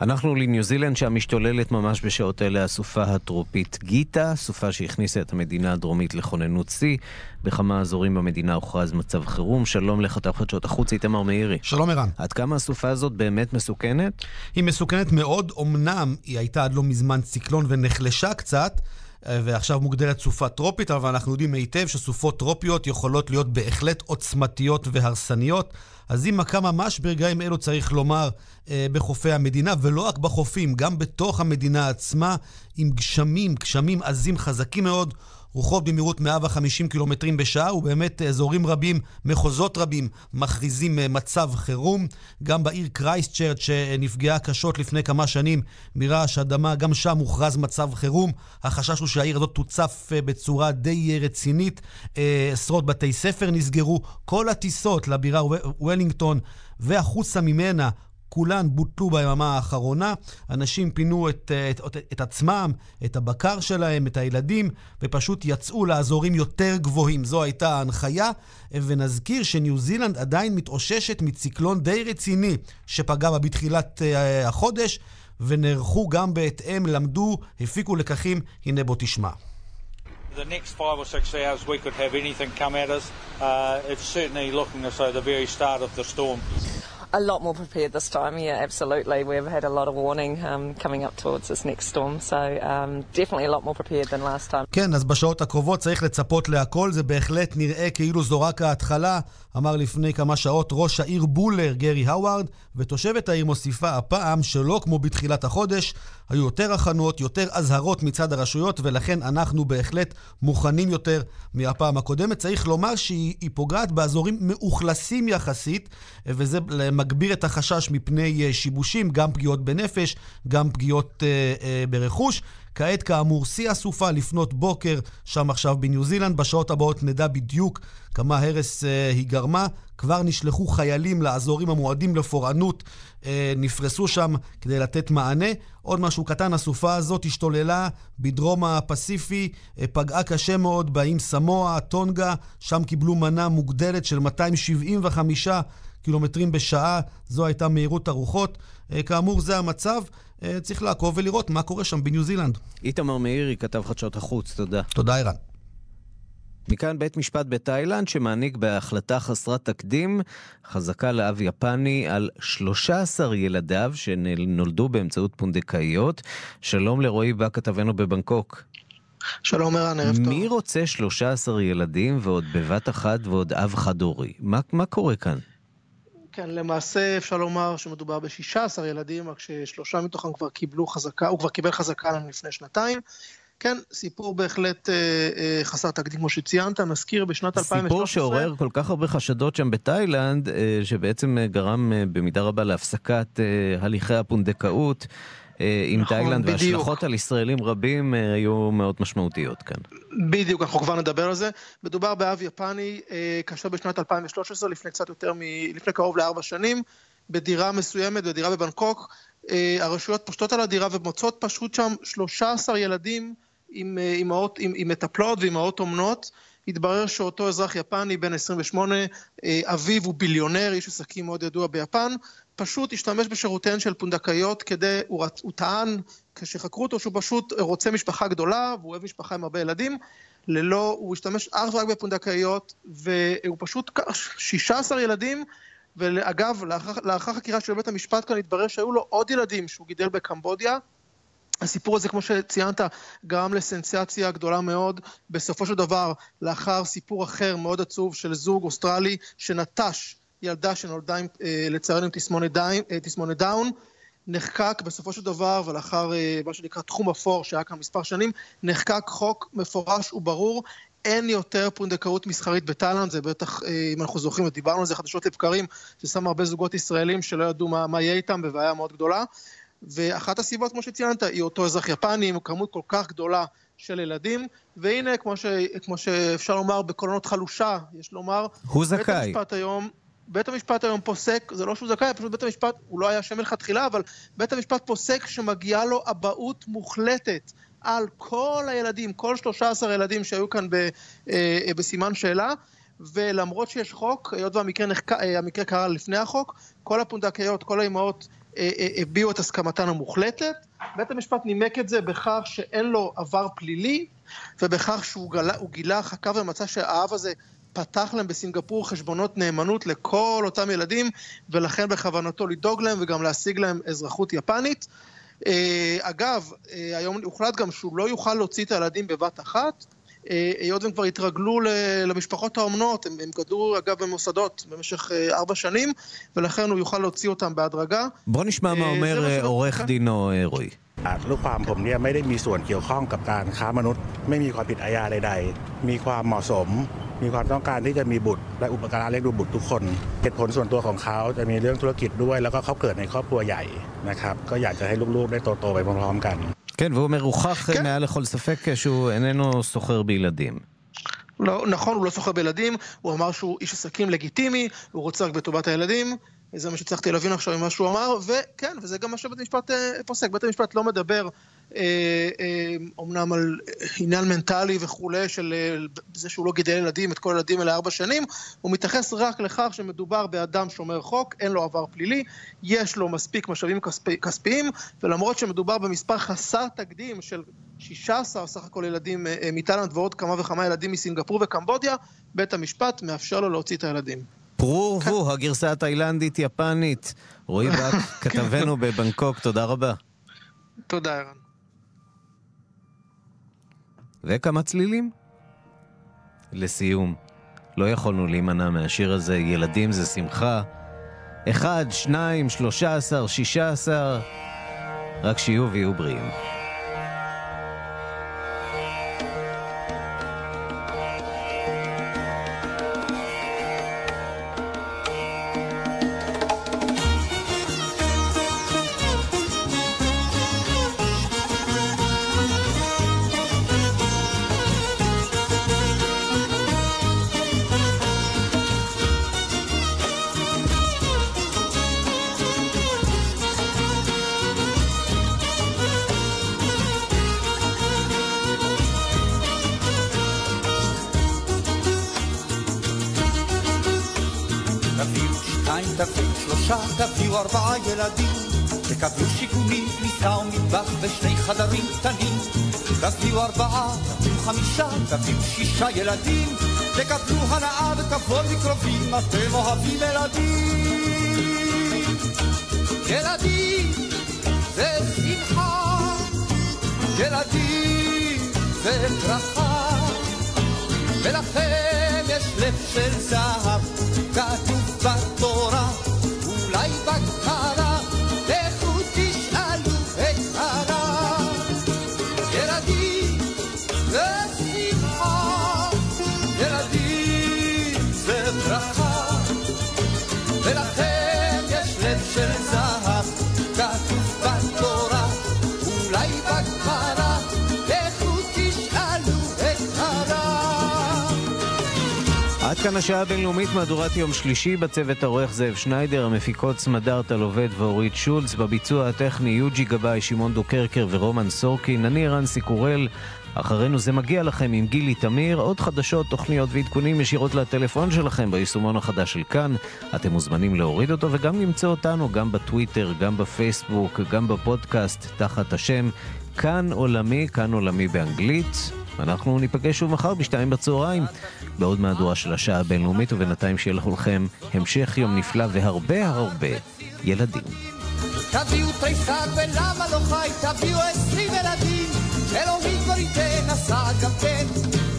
אנחנו לניו זילנד שם משתוללת ממש בשעות אלה הסופה הטרופית גיטה, סופה שהכניסה את המדינה הדרומית לכוננות שיא. בכמה אזורים במדינה הוכרז מצב חירום. שלום לכתב חדשות החוץ איתמר מאירי. שלום ערן. עד כמה הסופה הזאת באמת מסוכנת? היא מסוכנת מאוד, אמנם היא הייתה עד לא מזמן ציקלון ונחלשה קצת. ועכשיו מוגדרת סופה טרופית, אבל אנחנו יודעים היטב שסופות טרופיות יכולות להיות בהחלט עוצמתיות והרסניות. אז היא מכה ממש ברגעים אלו, צריך לומר, אה, בחופי המדינה, ולא רק בחופים, גם בתוך המדינה עצמה, עם גשמים, גשמים עזים חזקים מאוד. רוחות במהירות 150 קילומטרים בשעה, ובאמת אזורים רבים, מחוזות רבים, מכריזים אה, מצב חירום. גם בעיר קרייסטצ'רט, שנפגעה קשות לפני כמה שנים מרעש אדמה, גם שם הוכרז מצב חירום. החשש הוא שהעיר הזאת תוצף אה, בצורה די רצינית. אה, עשרות בתי ספר נסגרו. כל הטיסות לבירה וולינגטון והחוצה ממנה כולן בוטלו ביממה האחרונה. אנשים פינו את, את, את, את עצמם, את הבקר שלהם, את הילדים, ופשוט יצאו לאזורים יותר גבוהים. זו הייתה ההנחיה. ונזכיר שניו זילנד עדיין מתאוששת מציקלון די רציני שפגע בה בתחילת uh, החודש, ונערכו גם בהתאם, למדו, הפיקו לקחים. הנה בוא תשמע. the next five or six hours we could have anything come at us. Uh, it's certainly looking as though the very start of the storm. A lot more prepared this time, yeah, absolutely. We've had a lot of warning um, coming up towards this next storm, so um, definitely a lot more prepared than last time. כן, אז בשעות הקרובות צריך לצפות להכל, זה בהחלט נראה כאילו זו רק ההתחלה, אמר לפני כמה שעות ראש העיר בולר, גרי האווארד, ותושבת העיר מוסיפה הפעם שלא כמו בתחילת החודש, היו יותר הכנות, יותר אזהרות מצד הרשויות, ולכן אנחנו בהחלט מוכנים יותר מהפעם הקודמת. צריך לומר שהיא פוגעת באזורים מאוכלסים יחסית, וזה מגביר את החשש מפני אה, שיבושים, גם פגיעות בנפש, גם פגיעות אה, אה, ברכוש. כעת, כאמור, שיא הסופה לפנות בוקר, שם עכשיו בניו זילנד. בשעות הבאות נדע בדיוק כמה הרס אה, היא גרמה. כבר נשלחו חיילים לאזורים המועדים לפורענות, אה, נפרסו שם כדי לתת מענה. עוד משהו קטן, הסופה הזאת השתוללה בדרום הפסיפי, אה, פגעה קשה מאוד באיים סמואה, טונגה, שם קיבלו מנה מוגדלת של 275 קילומטרים בשעה, זו הייתה מהירות הרוחות. אה, כאמור, זה המצב. אה, צריך לעקוב ולראות מה קורה שם בניו זילנד. איתמר מאירי, כתב חדשות החוץ, תודה. תודה, ערן. מכאן בית משפט בתאילנד שמעניק בהחלטה חסרת תקדים חזקה לאב יפני על 13 ילדיו שנולדו באמצעות פונדקאיות. שלום לרועי בא כתבנו בבנקוק. שלום ערן, ערב טוב. מי רוצה 13 ילדים ועוד בבת אחת ועוד אב חד-הורי? מה, מה קורה כאן? כן, למעשה אפשר לומר שמדובר ב-16 ילדים, רק ששלושה מתוכם כבר קיבלו חזקה, הוא כבר קיבל חזקה לנו לפני שנתיים. כן, סיפור בהחלט אה, אה, חסר תקדים, כמו שציינת, נזכיר בשנת 2013... סיפור שעורר כל כך הרבה חשדות שם בתאילנד, אה, שבעצם אה, גרם אה, במידה רבה להפסקת אה, הליכי הפונדקאות. אה, עם נכון, תאילנד, וההשלכות על ישראלים רבים אה, היו מאוד משמעותיות כאן. בדיוק, אנחנו כבר נדבר על זה. מדובר באב יפני, אה, כאשר בשנת 2013, לפני קצת יותר מ... לפני קרוב לארבע שנים, בדירה מסוימת, בדירה בבנקוק, הרשויות פושטות על הדירה ומוצאות פשוט שם 13 ילדים עם, אימהות, עם, עם מטפלות ואימהות אומנות. התברר שאותו אזרח יפני, בן 28, אביו הוא ביליונר, איש עסקים מאוד ידוע ביפן, פשוט השתמש בשירותיהן של פונדקאיות כדי, הוא, רצ- הוא טען, כשחקרו אותו, שהוא פשוט רוצה משפחה גדולה, והוא אוהב משפחה עם הרבה ילדים, ללא, הוא השתמש אך ורק בפונדקאיות, והוא פשוט, כ- 16 ילדים, ואגב, לאחר, לאחר חקירה של בית המשפט כאן התברר שהיו לו עוד ילדים שהוא גידל בקמבודיה. הסיפור הזה, כמו שציינת, גרם לסנסציה גדולה מאוד. בסופו של דבר, לאחר סיפור אחר מאוד עצוב של זוג אוסטרלי שנטש ילדה שנולדה עם, אה, לצערנו עם תסמונת דאון, אה, תסמונת דאון, נחקק בסופו של דבר, ולאחר אה, מה שנקרא תחום אפור שהיה כאן מספר שנים, נחקק חוק מפורש וברור. אין יותר פונדקאות מסחרית בתאילנד, זה בטח, אם אנחנו זוכרים, ודיברנו על זה חדשות לבקרים, ששם הרבה זוגות ישראלים שלא ידעו מה, מה יהיה איתם, בבעיה מאוד גדולה. ואחת הסיבות, כמו שציינת, היא אותו אזרח יפני עם כמות כל כך גדולה של ילדים, והנה, כמו, ש, כמו שאפשר לומר, בקולנות חלושה, יש לומר, הוא בית זכאי. המשפט היום, בית המשפט היום פוסק, זה לא שהוא זכאי, פשוט בית המשפט, הוא לא היה שם מלכתחילה, אבל בית המשפט פוסק שמגיעה לו אבהות מוחלטת על כל הילדים, כל 13 ילדים שהיו כאן ב, אה, אה, בסימן שאלה. ולמרות שיש חוק, היות והמקרה נחק... אה, המקרה קרה לפני החוק, כל הפונדקאיות, כל האימהות אה, אה, הביעו את הסכמתן המוחלטת. בית המשפט נימק את זה בכך שאין לו עבר פלילי, ובכך שהוא גלה, גילה, חקר ומצא שהאב הזה פתח להם בסינגפור חשבונות נאמנות לכל אותם ילדים, ולכן בכוונתו לדאוג להם וגם להשיג להם אזרחות יפנית. אה, אגב, אה, היום הוחלט גם שהוא לא יוכל להוציא את הילדים בבת אחת, אה, היות והם כבר התרגלו למשפחות האומנות, הם, הם גדלו אגב במוסדות במשך ארבע שנים, ולכן הוא יוכל להוציא אותם בהדרגה. בוא נשמע מה אומר עורך כן? דינו רועי. ลูกความผมเนี่ยไม่ได้มีส่วนเกี่ยวข้องกับการค้ามนุษย์ לא ไม่มีความผิดอาญาใดๆ มีความเหมาะสม มีความต้องการที่จะมีบุตร และอุปการะเลี้ยงดูบุตรทุกคนเหตุผลส่วนตัวของเขาจะมีเรื่องธุรกิจด้วย แล้วก็เขาเกิดในครอบครัวใหญ่นะครับก็อยากจะให้ลูกๆได้โตๆไปพร้อมๆกัน כן, והוא אומר, הוכח אה, מעל לכל ספק אה, שהוא איננו סוחר בילדים. לא, נכון, הוא לא סוחר בילדים, הוא אמר שהוא איש עסקים לגיטימי, הוא רוצה רק בטובת הילדים, זה מה שהצלחתי להבין עכשיו ממה שהוא אמר, וכן, וזה גם מה שבית המשפט אה, פוסק. בית המשפט לא מדבר אה, אה, אומנם על עניין מנטלי וכולי, של אה, זה שהוא לא גידל ילדים, את כל הילדים האלה ארבע שנים, הוא מתייחס רק לכך שמדובר באדם שומר חוק, אין לו עבר פלילי, יש לו מספיק משאבים כספי, כספיים, ולמרות שמדובר במספר חסר תקדים של 16 סך הכל ילדים אה, אה, מתאילנד ועוד כמה וכמה ילדים מסינגפור וקמבודיה, בית המשפט מאפשר לו להוציא את הילדים. פרו ורבו, הגרסה התאילנדית-יפנית. רועי בק, (laughs) כתבנו בבנקוק, תודה רבה. תודה, ערן. וכמה צלילים? לסיום, לא יכולנו להימנע מהשיר הזה, ילדים זה שמחה. אחד, שניים, שלושה עשר, שישה עשר, רק שיהיו ויהיו בריאים. שלושה, תביאו ארבעה ילדים. תקבלו שיכונים, כניסה ומטבח ושני חדרים קטנים. תביאו ארבעה, תביאו חמישה, תביאו שישה ילדים. תקבלו הנאה וכבוד מקרובים, אתם אוהבים ילדים. ילדים זה שמחה, ילדים זה ברכה. ולכם יש לב של זהב, כתוב כאן השעה הבינלאומית, מהדורת יום שלישי, בצוות העורך זאב שניידר, המפיקות סמדארטה לובד ואורית שולץ, בביצוע הטכני יוג'י גבאי, שמעון דוקרקר ורומן סורקין, אני רנסי קורל. אחרינו זה מגיע לכם עם גילי תמיר, עוד חדשות, תוכניות ועדכונים ישירות לטלפון שלכם ביישומון החדש של כאן. אתם מוזמנים להוריד אותו וגם למצוא אותנו גם בטוויטר, גם בפייסבוק, גם בפודקאסט, תחת השם כאן עולמי, כאן עולמי באנגלית. אנחנו ניפגש שוב מחר בשתיים בצהריים, בעוד מהדורה של השעה הבינלאומית, ובינתיים שיהיה לכולכם המשך יום נפלא והרבה הרבה ילדים. תביאו תריסר ולמה לא חי, תביאו עשרים ילדים, אלוהים כבר ייתן עשה גם כן,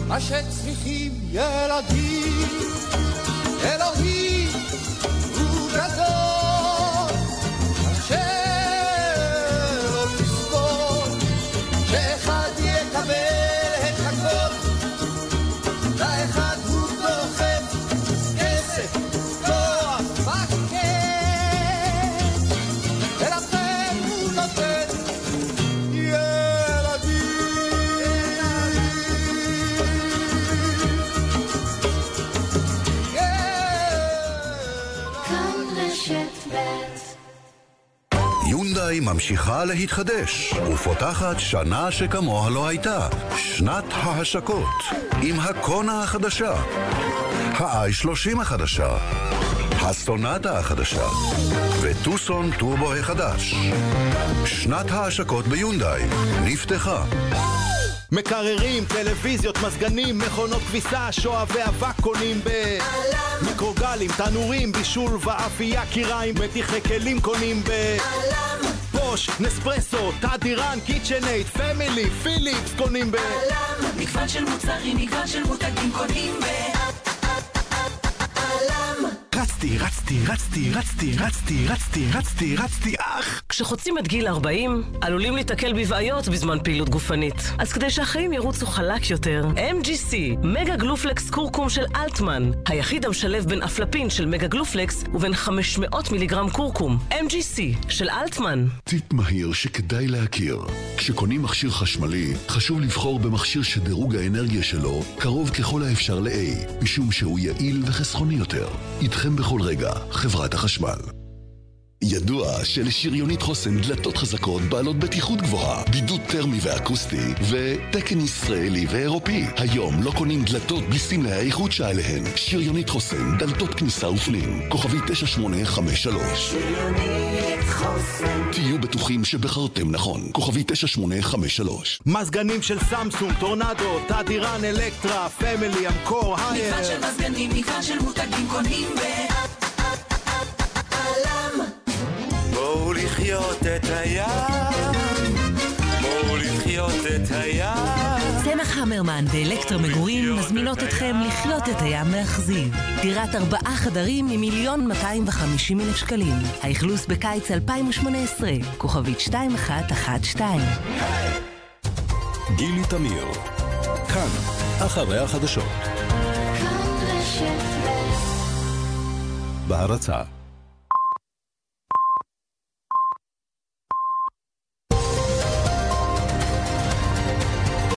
מה שצריכים ילדים. אלוהים הוא גדול, יונדאי ממשיכה להתחדש ופותחת שנה שכמוה לא הייתה, שנת ההשקות, עם הקונה החדשה, ה-i30 החדשה, הסונטה החדשה וטוסון טורבו החדש. שנת ההשקות ביונדאי נפתחה. מקררים, טלוויזיות, מזגנים, מכונות כביסה, שואבי אבק קונים ב... מיקרוגלים, תנורים, בישול ואפייה, כיריים, מדיחי כלים קונים ב... בוש, נספרסו, תדירן, KitchenAid, פמילי, פיליפס קונים ב... מגוון של מוצרים, מגוון של מותגים קונים ב... רצתי, רצתי, רצתי, רצתי, רצתי, רצתי, רצתי, רצתי, אך! כשחוצים את גיל 40, עלולים להיתקל בבעיות בזמן פעילות גופנית. אז כדי שהחיים ירוצו חלק יותר, MGC, מגה גלופלקס קורקום של אלטמן, היחיד המשלב בין אפלפין של מגה גלופלקס ובין 500 מיליגרם קורקום. MGC של אלטמן. טיפ מהיר שכדאי להכיר. כשקונים מכשיר חשמלי, חשוב לבחור במכשיר שדירוג האנרגיה שלו קרוב ככל האפשר ל-A, משום שהוא יעיל וחסכוני יותר. איתכם בכל רגע, חברת החשמל. ידוע שלשריונית חוסן דלתות חזקות בעלות בטיחות גבוהה, בידוד טרמי ואקוסטי ותקן ישראלי ואירופי. היום לא קונים דלתות בלי סמלי האיכות שעליהן. שריונית חוסן, דלתות כניסה ופנים, כוכבי 9853. תהיו בטוחים שבחרתם נכון, כוכבי 9853. מזגנים של סמסונג, טורנדו, תדירן, אלקטרה, פמילי, אמקור, הייר. מגוון של מזגנים, מגוון של מותגים קונים ב... לחיות את הים, בואו לחיות את הים. צמח המרמן ואלקטרה מגורים מזמינות אתכם לחיות את הים באכזיב. דירת ארבעה חדרים ממיליון 250 אלף שקלים. האכלוס בקיץ 2018, כוכבית 2112. גילי תמיר, כאן, אחרי החדשות. כאן רשת ב' בהרצה